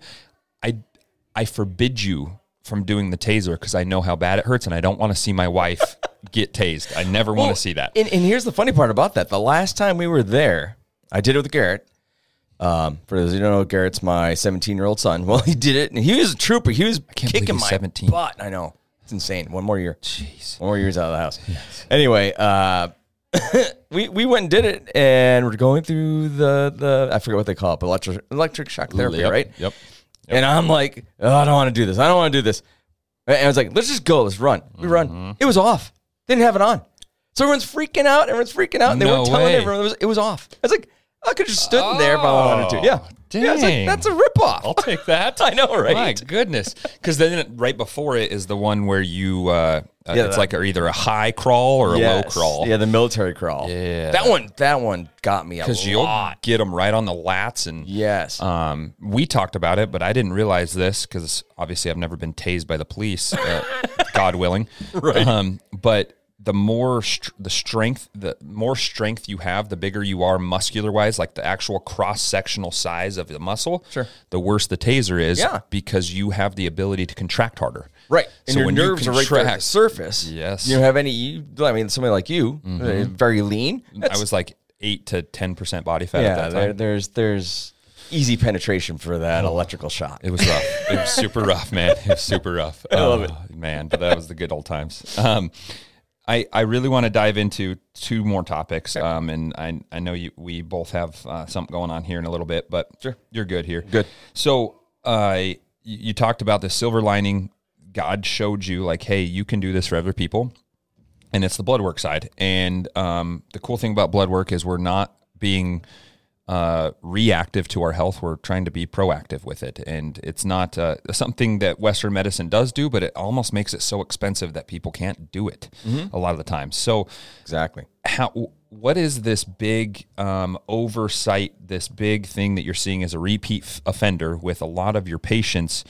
I I forbid you from doing the taser because I know how bad it hurts and I don't want to see my wife get tased. I never want to see that. And, and here's the funny part about that: the last time we were there, I did it with Garrett. Um, for those who don't know, Garrett's my 17 year old son. Well, he did it, and he was a trooper. He was kicking my 17. butt. I know it's insane. One more year. Jeez. One more year's out of the house. Anyway, uh, we we went and did it, and we're going through the the I forget what they call it, but electric electric shock therapy, Yep, right? Yep. And I'm like, oh, I don't want to do this. I don't want to do this. And I was like, let's just go. Let's run. We Mm-hmm. run. It was off. They didn't have it on. So everyone's freaking out. Everyone's freaking out. And they No weren't telling way. everyone it was, it was off. I was like, I could have just stood in there if I wanted to. Yeah. Yeah, I was like, dang. that's a ripoff. I'll take that. I know, right? My goodness. Because then right before it is the one where you, uh, uh, Yeah, it's that- like a, either a high crawl or a low crawl. Yeah, the military crawl. Yeah. That one, that one got me a Because you'll get them right on the lats. And Yes. um, we talked about it, but I didn't realize this because obviously I've never been tased by the police, uh, God willing. Right. Um, but the more str- the strength, the more strength you have, the bigger you are muscular wise, like the actual cross sectional size of the muscle. Sure. The worse the taser is, Yeah. because you have the ability to contract harder. Right. And So your when you nerves are right there at the surface. Yes. Mm-hmm. You don't have any, you, I mean, somebody like you, uh, very lean. I was like eight to ten percent body fat yeah, at that there, there's, there's easy penetration for that electrical shock. It was rough. it was super rough, man. It was super rough. I love it. man. But that was the good old times. Um, I, I really want to dive into two more topics. Um, and I, I know you, we both have uh, something going on here in a little bit, but Sure. you're good here. Good. So uh, you, you talked about the silver lining. God showed you like, hey, you can do this for other people, and it's the blood work side. And um, the cool thing about blood work is we're not being uh, reactive to our health. We're trying to be proactive with it, and it's not uh, something that Western medicine does do, but it almost makes it so expensive that people can't do it a lot of the time. So Exactly. how what is this big um, oversight this big thing that you're seeing as a repeat f- offender with a lot of your patients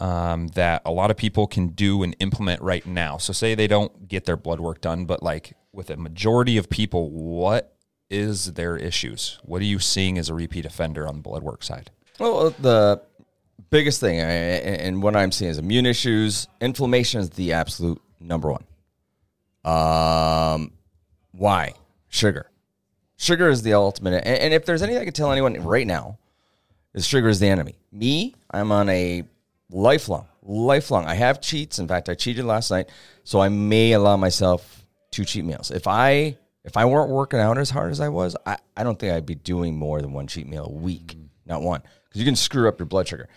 um, that a lot of people can do and implement right now so say they don't get their blood work done but like with a majority of people what is their issues what are you seeing as a repeat offender on the blood work side Well, uh, the biggest thing, and what I'm seeing is immune issues. Inflammation is the absolute number one. Um, why? Sugar. Sugar is the ultimate. And, and if there's anything I can tell anyone right now, is sugar is the enemy. Me, I'm on a lifelong, lifelong. I have cheats. In fact, I cheated last night, so I may allow myself two cheat meals. If I if I weren't working out as hard as I was, I, I don't think I'd be doing more than one cheat meal a week, mm. not one, because you can screw up your blood sugar.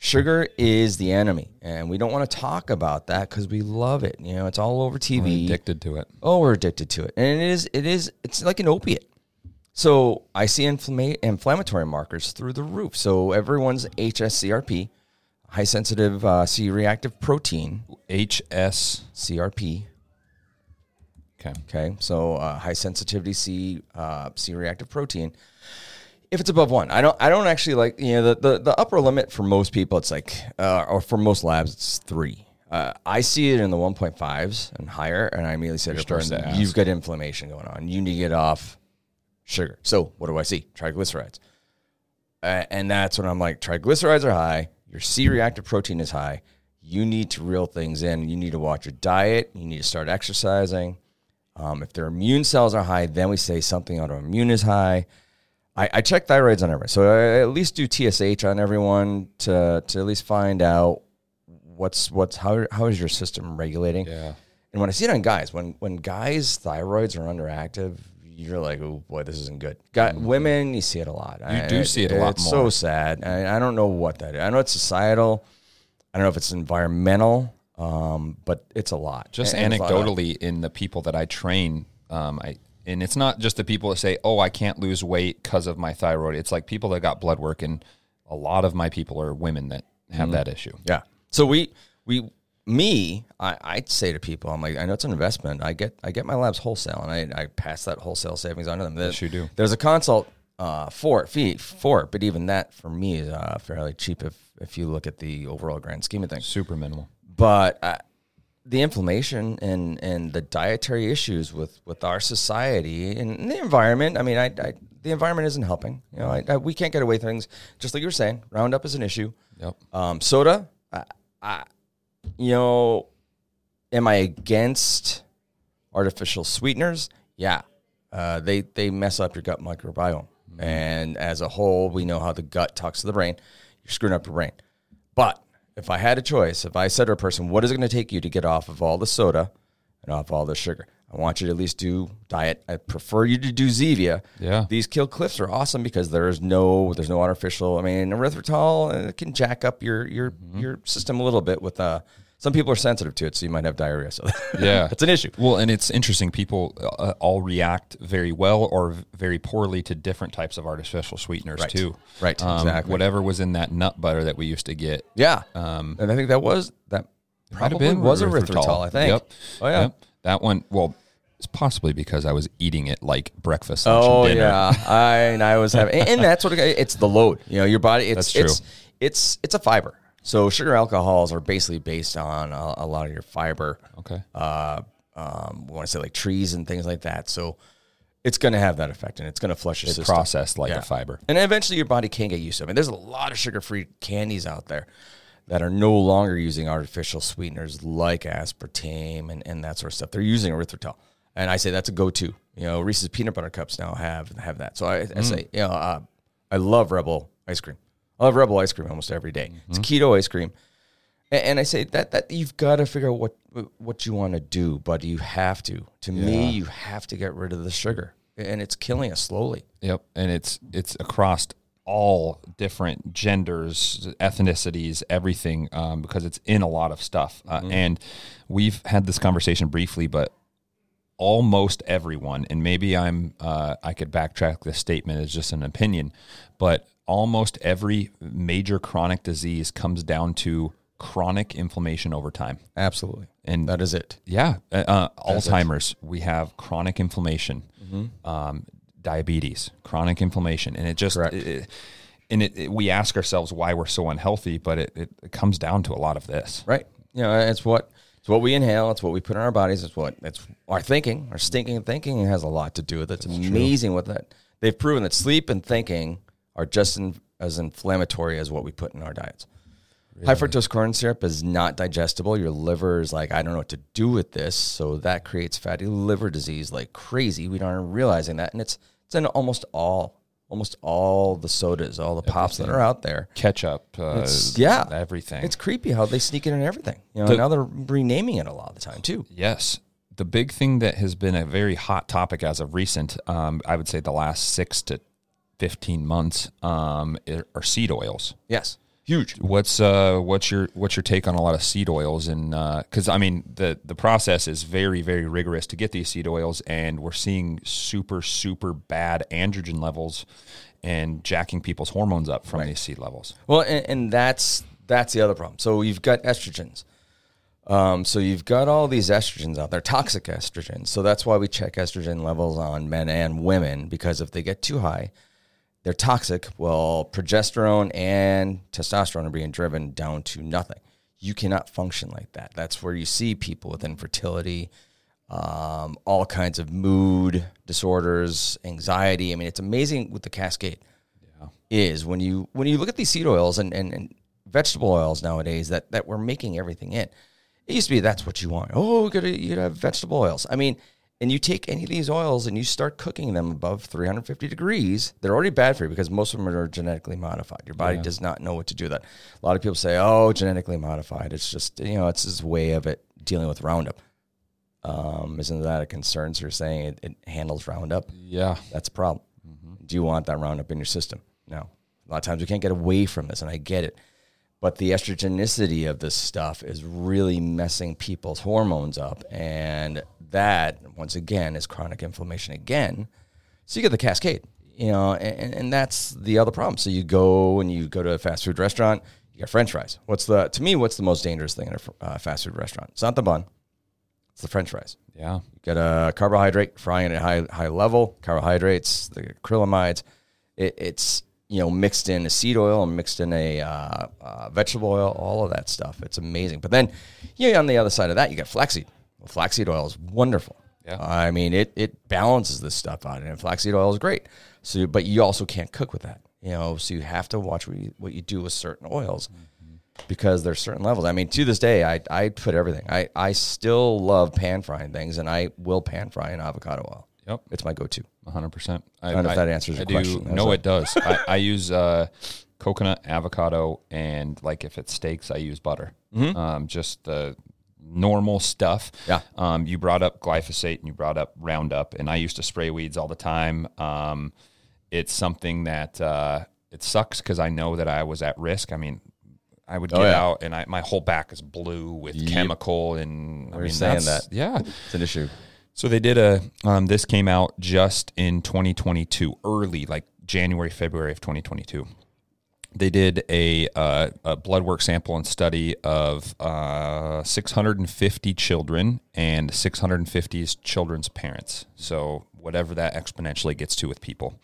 Sugar is the enemy, and we don't want to talk about that because we love it. You know, it's all over TV. addicted to it Oh, we're addicted to it, and it is. It is. It's like an opiate. So I see inflama- inflammatory markers through the roof. So everyone's HSCRP, high sensitive uh, C reactive protein, hscrp okay Okay, so uh, high sensitivity C uh, C reactive protein. If it's above one, I don't. I don't actually like you know the the, the upper limit for most people. It's like uh, or for most labs, it's three. Uh, I see it in the 1.5s and higher, and I immediately the person, "You've got inflammation going on. You need to get off sugar." So what do I see? Triglycerides, uh, and that's when I'm like, triglycerides are high. Your C reactive protein is high. You need to reel things in. You need to watch your diet. You need to start exercising. Um, if their immune cells are high, then we say something autoimmune is high. I, I check thyroids on everyone, so I at least do TSH on everyone to to at least find out what's what's how how is your system regulating. yeah And when I see it on guys, when when guys' thyroids are underactive, you're like, oh boy, this isn't good. Guy, Women, you see it a lot. You Mm-hmm. do see it a lot It's more. so sad. I, I don't know what that is. I know it's societal. I don't know if it's environmental, um, but it's a lot. just And- and it's a lot of- anecdotally in the people that I train, um, I and it's not just the people that say, "Oh, I can't lose weight because of my thyroid." It's like people that got blood work, and a lot of my people are women that have that issue. Yeah. So we we me I I'd say to people I'm like I know it's an investment. I get I get my labs wholesale and I I pass that wholesale savings on to them. Yes, you do. There's a consult uh, for it fee for it, but even that for me is uh, fairly cheap if if you look at the overall grand scheme of things. Super minimal. But uh, the inflammation and and the dietary issues with with our society and the environment. I mean, I, I the environment isn't helping. You know, I, I, we can't get away things. Just like you were saying, Roundup is an issue. Yep. Um, soda, I, I, you know, am I against artificial sweeteners? Yeah, uh, they they mess up your gut microbiome, and as a whole, we know how the gut talks to the brain. You're screwing up your brain. But if I had a choice, if I said to a person, "What is it going to take you to get off of all the soda and off all the sugar?" I want you to at least do diet. I prefer you to do Zevia. Yeah. These kill cliffs are awesome because there's no there's no artificial. I mean, erythritol uh, can jack up your your your system a little bit with uh some people are sensitive to it, so you might have diarrhea. So Yeah, it's an issue. Well, and it's interesting. People uh, all react very well or very poorly to different types of artificial sweeteners Right. too. Right, Um, exactly. Whatever was in that nut butter that we used to get. Yeah, Um, and I think that was that probably was erythritol. I think. Yep. Oh yeah. Yep. That one. Well, it's possibly because I was eating it like breakfast. Lunch, Oh and dinner. yeah, I and I was having, and that's what it, it's the load. You know, your body. It's That's true. it's it's it's a fiber. So sugar alcohols are basically based on a, a lot of your fiber Okay. uh, um, we want to say like trees and things like that. So it's going to have that effect, and it's going to flush your It's system. processed like Yeah. a fiber. And eventually your body can get used to it. I mean, there's a lot of sugar free candies out there that are no longer using artificial sweeteners like aspartame and, and that sort of stuff. They're using erythritol. And I say that's a go to. You know, Reese's peanut butter cups now have have that. So I, I say, you know, uh, I love Rebel ice cream. I love Rebel ice cream almost every day. It's keto ice cream. And, and I say that that you've got to figure out what what you want to do, but you have to. To me, you have to get rid of the sugar, and it's killing us slowly. Yep, and it's it's across all different genders, ethnicities, everything, um, because it's in a lot of stuff. Uh, and we've had this conversation briefly, but almost everyone, and maybe I'm uh, I could backtrack this statement as just an opinion, but almost every major chronic disease comes down to chronic inflammation over time. Absolutely, And that is it. yeah, uh, uh, Alzheimer's. We have chronic inflammation, Mm-hmm. um, diabetes, chronic inflammation, and it just it- it- and it, it- we ask ourselves why we're so unhealthy, but it, it, it comes down to a lot of this. Right. You know, it's what it's what we inhale. It's what we put in our bodies. It's what it's our thinking. Our stinking thinking has a lot to do with it. It's amazing what that they've proven that sleep and thinking are just in, as inflammatory as what we put in our diets. High fructose corn syrup is not digestible. Your liver is like, I don't know what to do with this. So that creates fatty liver disease like crazy. We aren't realizing that. And it's it's in almost all almost all the sodas, all the pops that are out there. Ketchup, uh, It's- yeah, everything. It's creepy how they sneak it in everything. You know, The- now they're renaming it a lot of the time too. Yes. The big thing that has been a very hot topic as of recent, um, I would say the last six to 15 months, um, are seed oils. Yes, huge. What's uh what's your what's your take on a lot of seed oils and because I mean the the process is very very rigorous to get these seed oils and we're seeing super super bad androgen levels and jacking people's hormones up from these seed levels. Well, and, and that's that's the other problem. So you've got estrogens. Um, so you've got all these estrogens out there, toxic estrogens. So that's why we check estrogen levels on men and women because if they get too high, they're toxic. Well, progesterone and testosterone are being driven down to nothing. You cannot function like that. That's where you see people with infertility, um, all kinds of mood disorders, anxiety. I mean, it's amazing with the cascade is when you when you look at these seed oils and, and, and vegetable oils nowadays that that we're making everything in. It used to be that's what you want. Oh, you gotta you gotta have vegetable oils. I mean, and you take any of these oils and you start cooking them above 350 degrees, they're already bad for you because most of them are genetically modified. Your body does not know what to do with that. A lot of people say, "Oh, genetically modified." It's just you know, it's this way of it dealing with Roundup. Um, isn't that a concern? So you're saying it, it handles Roundup? Yeah. That's a problem. Do you want that Roundup in your system? No. A lot of times we can't get away from this, and I get it. But the estrogenicity of this stuff is really messing people's hormones up. And that, once again, is chronic inflammation again. So you get the cascade, you know, and, and that's the other problem. So you go and you go to a fast food restaurant, you got french fries. What's the, to me, what's the most dangerous thing in a uh, fast food restaurant? It's not the bun, it's the french fries. Yeah. You got a carbohydrate frying at a high high level, carbohydrates, the acrylamides. It, it's you know mixed in a seed oil and mixed in a uh, uh, vegetable oil, all of that stuff. It's amazing. But then, yeah, on the other side of that, you got flaxseed. Flaxseed oil is wonderful. Yeah. I mean it it balances this stuff out, and flaxseed oil is great. So, but you also can't cook with that. You know, so you have to watch what you, what you do with certain oils because there's certain levels. I mean, to this day, I, I put everything. I, I still love pan frying things, and I will pan fry an avocado oil. Yep. It's my go-to. hundred percent. I don't know if that answers your I do, question. That No, it does. I, I use uh, coconut, avocado, and like if it's steaks, I use butter. Um, just the normal stuff. Yeah. Um, you brought up glyphosate and you brought up Roundup, and I used to spray weeds all the time. Um, it's something that uh, it sucks because I know that I was at risk. I mean. I would get Oh, yeah. out and I, my whole back is blue with chemical and I mean saying that. yeah It's an issue. so they did a. Um, this came out just in 2022, early like January, February of 2022. They did a, uh, a blood work sample and study of uh, 650 children and 650 children's parents. So whatever that exponentially gets to with people,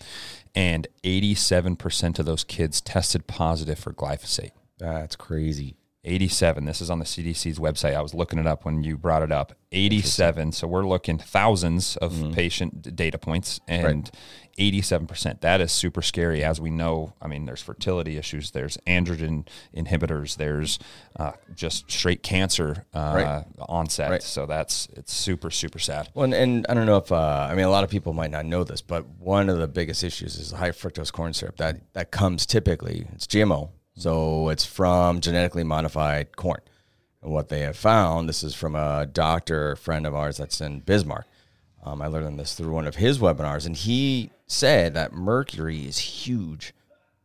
and 87% of those kids tested positive for glyphosate. That's crazy. 87. This is on the CDC's website. I was looking it up when you brought it up. 87. So we're looking thousands of patient data points and 87%. That is super scary. As we know, I mean, there's fertility issues, there's androgen inhibitors, there's uh, just straight cancer uh, Right. onset. Right. So that's it's super super sad. Well, and, and I don't know if uh, I mean a lot of people might not know this, but one of the biggest issues is high fructose corn syrup that that comes typically it's GMO, so it's from genetically modified corn. And what they have found, this is from a doctor friend of ours that's in Bismarck. Um, I learned this through one of his webinars, and he said that mercury is huge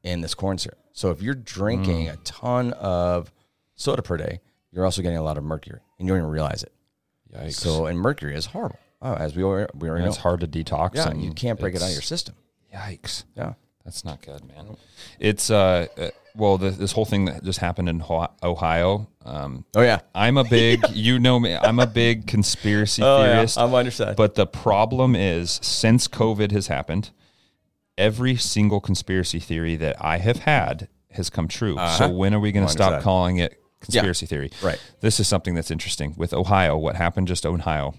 in this corn syrup. So if you're drinking mm. a ton of soda per day, you're also getting a lot of mercury, and you don't even realize it. Yikes. So, and mercury is horrible, oh, as we already, we already know. it's hard to detox. Yeah, and you can't break it out of your system. Yikes. Yeah. That's not good, man. It's uh, uh well, the, this whole thing that just happened in Ohio. Um, Oh yeah. I'm a big, you know me, I'm a big conspiracy theorist. I'm understand. But the problem is, since COVID has happened, every single conspiracy theory that I have had has come true. So when are we going to stop calling it conspiracy theory? Right. This is something that's interesting with Ohio. What happened just Ohio?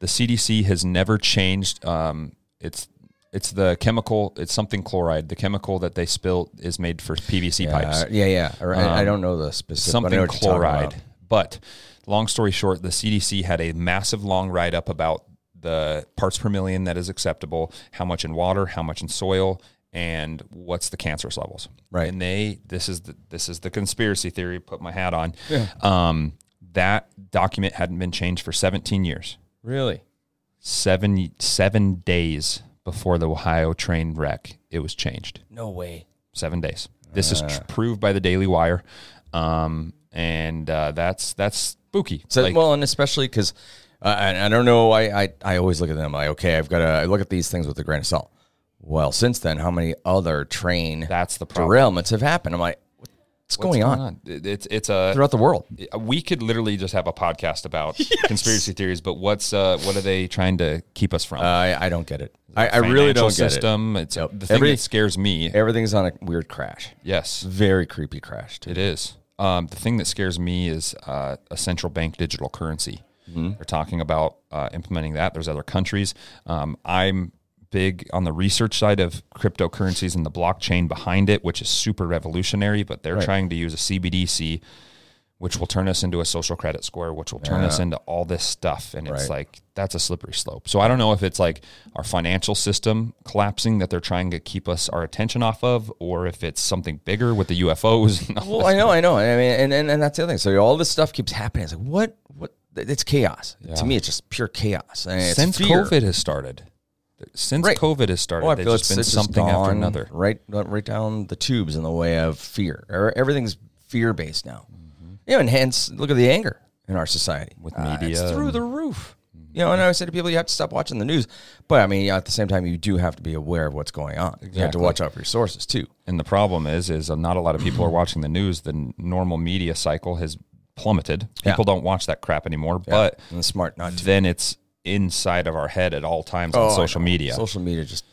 The CDC has never changed. Um, it's it's the chemical. It's something chloride. The chemical that they spill is made for PVC pipes Uh, yeah, yeah. Or I, I don't know the specific. but I know something what chloride. But long story short, the CDC had a massive long write up about the parts per million that is acceptable, how much in water, how much in soil, and what's the cancerous levels. Right. And they this is the this is the conspiracy theory. Put my hat on. Um, that document hadn't been changed for 17 years. Really? Seven seven days before the Ohio train wreck, it was changed No way. seven days. This is tr- proved by the Daily Wire, um, and uh, that's that's spooky. So Like, well, and especially because uh, I, I don't know. I, I I always look at them like, okay, I've got to I look at these things with a grain of salt. Well, since then, how many other train that's the problem. derailments have happened? I'm like, what's, What's going, on? It- It's it's a throughout the world? we could literally just have a podcast about conspiracy theories, but what's uh, what are they trying to keep us from? I I don't get it. I, I really don't get it. It's Yep. the thing Every- that scares me. Everything's on a weird crash. Yes, Very creepy crash. Too. It is. Um, the thing that scares me is uh, a central bank digital currency. Mm-hmm. They're talking about uh, implementing that. There's other countries. Um, I'm big on the research side of cryptocurrencies and the blockchain behind it, which is super revolutionary. But they're trying to use a CBDC, which will turn us into a social credit score, which will turn us into all this stuff. And it's Right. like that's a slippery slope. So I don't know if it's like our financial system collapsing that they're trying to keep us our attention off of, or if it's something bigger with the UFOs. Well, I know, I know. I mean, and, and, and that's the other thing. So all this stuff keeps happening. It's like, what? What? It's chaos. To me, it's just pure chaos. And it's since fear. COVID has started. Since Right. COVID has started, Oh, there's just it's, been it's something after another. Right, right down the tubes in the way of fear. Er- Everything's fear based now. Mm-hmm. You know, and hence look at the anger in our society With Uh, media it's through the roof. You know, and I always say to people, you have to stop watching the news. But I mean, at the same time, you do have to be aware of what's going on. You have to watch out for your sources too. And the problem is, is not a lot of people are watching the news. The normal media cycle has plummeted. Yeah. People don't watch that crap anymore. But and it's smart not to. then it's inside of our head at all times Oh, on social media. Social media just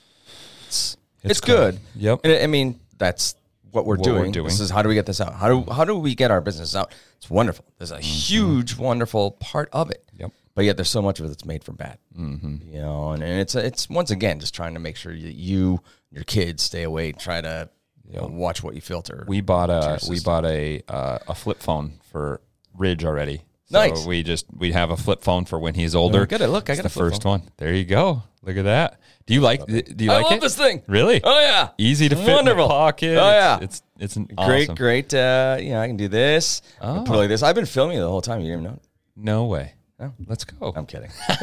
it's, It's it's, good. Yep. And I mean, that's what we're What we're doing. doing. This is how do we get this out? How do how do we get our business out? It's wonderful. There's a huge, wonderful part of it. Mm-hmm. Yep. But yet, there's so much of it that's made for bad. Mm-hmm. You know, and, and it's it's once again just trying to make sure that you your kids stay away. Try to you know, watch what you filter. we bought a we bought a uh, a flip phone for Ridge already. So we just we have a flip phone for when he's older. Look at it. Look, I got a the first phone. one. There you go. Look at that. Do you like? Do you I like love it? this thing. Really? Oh yeah, Easy to fit Wonderful. in the pocket. Oh, yeah. It's it's, it's great, awesome. great. Uh, you know, I can do this. Oh. Put like this. I've been filming the whole time. You didn't even know. No way. Oh. Let's go. I'm kidding.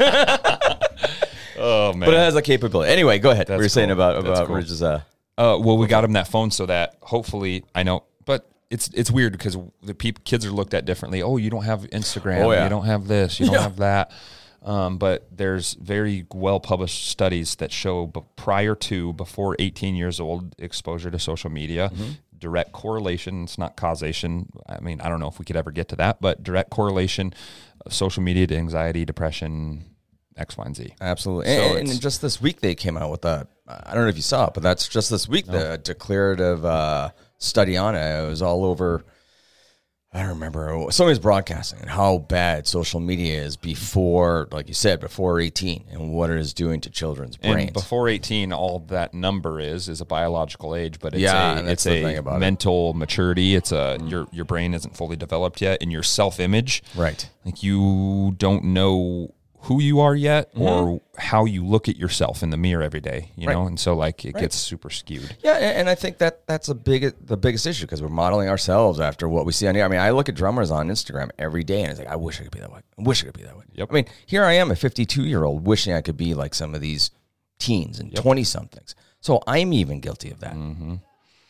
oh man. But it has a capability. Anyway, go ahead. we were That's saying about about cool. Ridge's. Uh, Uh, well, we got him that phone so that hopefully I know, it's it's weird because the peop, kids are looked at differently. Oh, you don't have Instagram. Oh, yeah. You don't have this. You don't Yeah. have that. Um, but there's very well published studies that show b- prior to before 18 years old exposure to social media. Mm-hmm. Direct correlation. It's not causation. I mean, I don't know if we could ever get to that, but direct correlation of social media to anxiety, depression, X, Y, and Z. absolutely. So and, and just this week they came out with a. I don't know if you saw it, but that's just this week the declarative uh, study on it. It was all over. I don't remember. Somebody's broadcasting and how bad social media is before, like you said, before 18 and what it is doing to children's brains. And before 18, all that number is is a biological age, but it's Yeah, a, it's a about it. mental maturity. It's a your your brain isn't fully developed yet, and your self image, right. like you don't know who you are yet Mm-hmm. or how you look at yourself in the mirror every day. You Right. know, and so like it gets super skewed. Yeah, and I think that that's a big the biggest issue because we're modeling ourselves after what we see on here. I mean, I look at drummers on Instagram every day, and it's like, I wish I could be that way. I wish I could be that way. Yep. I mean, here I am, a 52 year old, wishing I could be like some of these teens and 20 somethings. So I'm even guilty of that. Mm-hmm.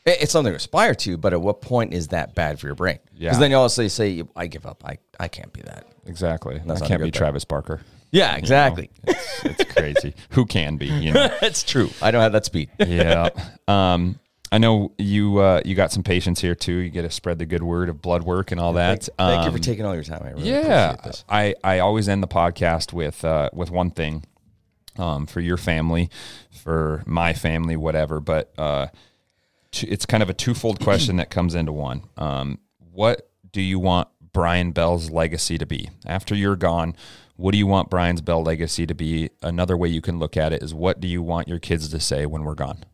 It's something to aspire to, but at what point is that bad for your brain? Yeah. Because then you also say, I give up. I, I can't be that. Exactly. That's I can't be thing. Travis Barker. Yeah, exactly. It's, it's crazy. Who can be? You know. That's true. I don't have that speed. yeah. Um, I know you uh, you got some patients here too. You get to spread the good word of blood work and all that. Thank, thank you Um, for taking all your time. I really yeah, appreciate this. I, I always end the podcast with uh, with one thing um, for your family, for my family, whatever. But uh, t- it's kind of a twofold question that comes into one. Um, what do you want Brian Bell's legacy to be after you're gone? What do you want Brian's Bell legacy to be? Another way you can look at it is what do you want your kids to say when we're gone?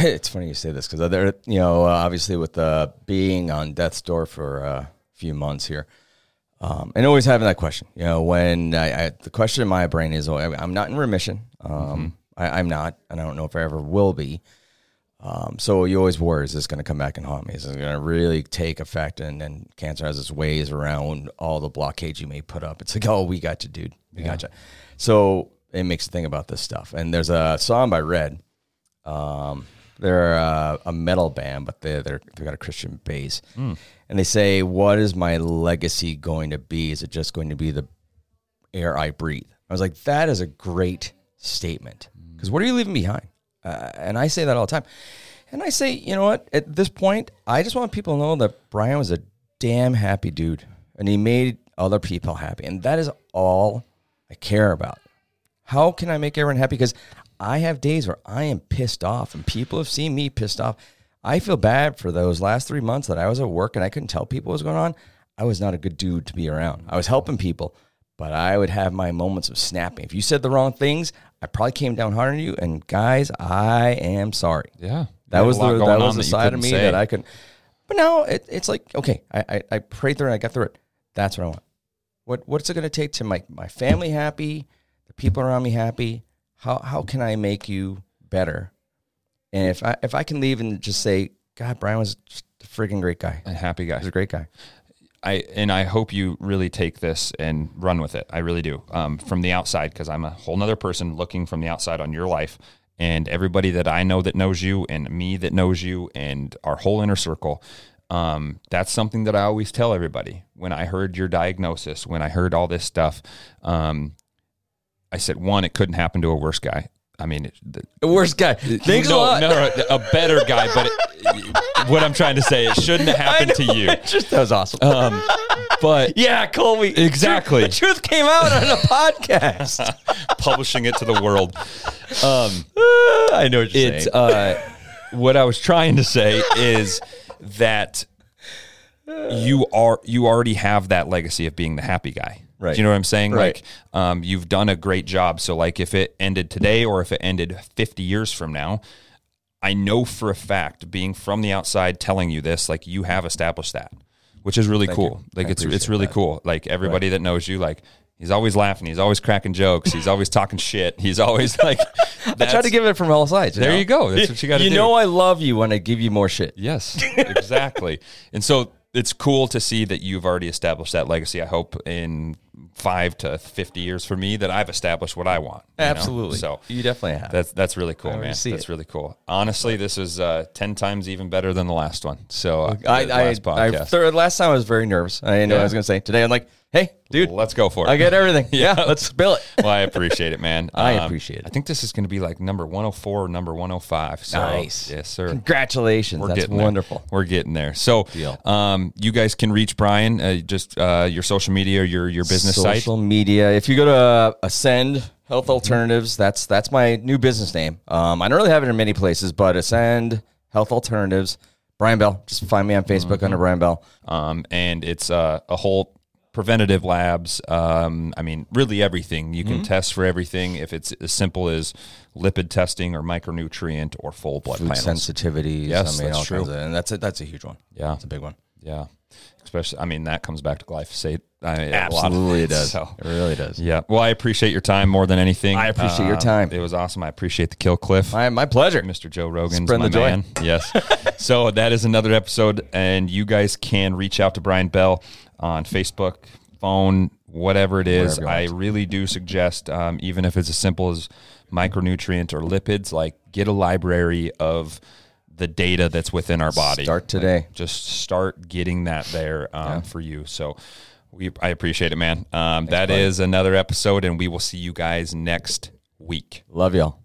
It's funny you say this because there, you know, uh, obviously with uh, being on death's door for a few months here, um, and always having that question. You know, when I, I the question in my brain is, oh, I'm not in remission. Um, I, I'm not, and I don't know if I ever will be. Um, so you always worry, is this going to come back and haunt me? Is it going to really take effect? And then cancer has its ways around all the blockades you may put up. It's like, oh, we got you, dude. We got you. So it makes you think about this stuff. And there's a song by Red. Um, they're a, a metal band, but they they're they got a Christian base, and they say, "What is my legacy going to be? Is it just going to be the air I breathe?" I was like, "That is a great statement." Because what are you leaving behind? Uh, and I say that all the time. And I say, you know what? At this point, I just want people to know that Brian was a damn happy dude, and he made other people happy, and that is all I care about. How can I make everyone happy? Because I have days where I am pissed off, and people have seen me pissed off. I feel bad for those last three months that I was at work and I couldn't tell people what was going on. I was not a good dude to be around. I was helping people, but I would have my moments of snapping. If you said the wrong things, I probably came down hard on you. And guys, I am sorry. Yeah, That was the that was the side of me that I could. But now it, it's like okay, I, I I prayed through it and I got through it. That's what I want. What what's it going to take to make my family happy, the people around me happy? How how can I make you better? And if I if I can leave and just say, God, Brian was just a freaking great guy. a happy guy. He's a great guy. I and I hope you really take this and run with it. I really do. Um, from the outside, because I'm a whole nother person looking from the outside on your life, and everybody that I know that knows you, and me that knows you, and our whole inner circle. Um, that's something that I always tell everybody. When I heard your diagnosis, when I heard all this stuff, um, I said, one, it couldn't happen to a worse guy. I mean, the, The worst guy. Thanks no, a lot. no, no, a better guy. But it, what I'm trying to say, it shouldn't have happened to you. Just that was awesome. Um, but yeah, Colby. Exactly. The truth came out on a podcast. publishing it to the world. Um, I know what you're it's saying. uh, what I was trying to say is that you are you already have that legacy of being the happy guy. Right. Do you know what I'm saying? Right. Like, um, you've done a great job. So, like, if it ended today or if it ended 50 years from now, I know for a fact, being from the outside, telling you this, like, you have established that, which is really Thank cool. you. Like, I it's it's really that. cool. Like, everybody that knows you, like. He's always laughing. He's always cracking jokes. He's always talking shit. He's always like. I try to give it from all sides. There know? you go. That's what you gotta You do. know I love you when I give you more shit. Yes, exactly. and so it's cool to see that you've already established that legacy. I hope in five to fifty years for me that I've established what I want. you know? Absolutely. So you definitely have. that's that's really cool, man. see That's it. really cool. Honestly, this is uh, ten times even better than the last one. So uh, I, I, last I, last time I was very nervous. I didn't know what I was going to say. Today I'm like, hey, dude, Let's go for it. I get everything. yeah. Let's spill it. well, I appreciate it, man. I Um, appreciate it. I think this is going to be like number 104 or number 105. So, Nice. Yes, sir. Congratulations. We're That's getting there. wonderful. We're getting there. So, Deal. um, you guys can reach Brian uh, just uh, your social media, your your business site. Social media. If you go to uh, Ascend Health Alternatives, that's that's my new business name. Um, I don't really have it in many places, but Ascend Health Alternatives Brian Bell. Just find me on Facebook under Brian Bell. um, and it's uh, a whole preventative labs. Um, I mean, really everything you can test for everything. If it's as simple as lipid testing or micronutrient or full blood Food panels. sensitivities. Yes, I mean, that's true. of, and that's a, that's a huge one. Yeah. it's a big one. Yeah, especially. I mean, that comes back to glyphosate. I, Absolutely, it does. So, It really does. yeah. Well, I appreciate your time more than anything. I appreciate your Uh, time. It was awesome. I appreciate the kill cliff. My, my pleasure. Mr. Joe Rogan. Spread the joy. man. Yes. so that is another episode, and you guys can reach out to Brian Bell on Facebook, phone, whatever it is. I really do suggest, um, even if it's as simple as micronutrient or lipids, like get a library of the data that's within our body. Start today. Just start getting that there um, for you. So. We, I appreciate it, man. Um, that buddy. is another episode, and we will see you guys next week. Love y'all.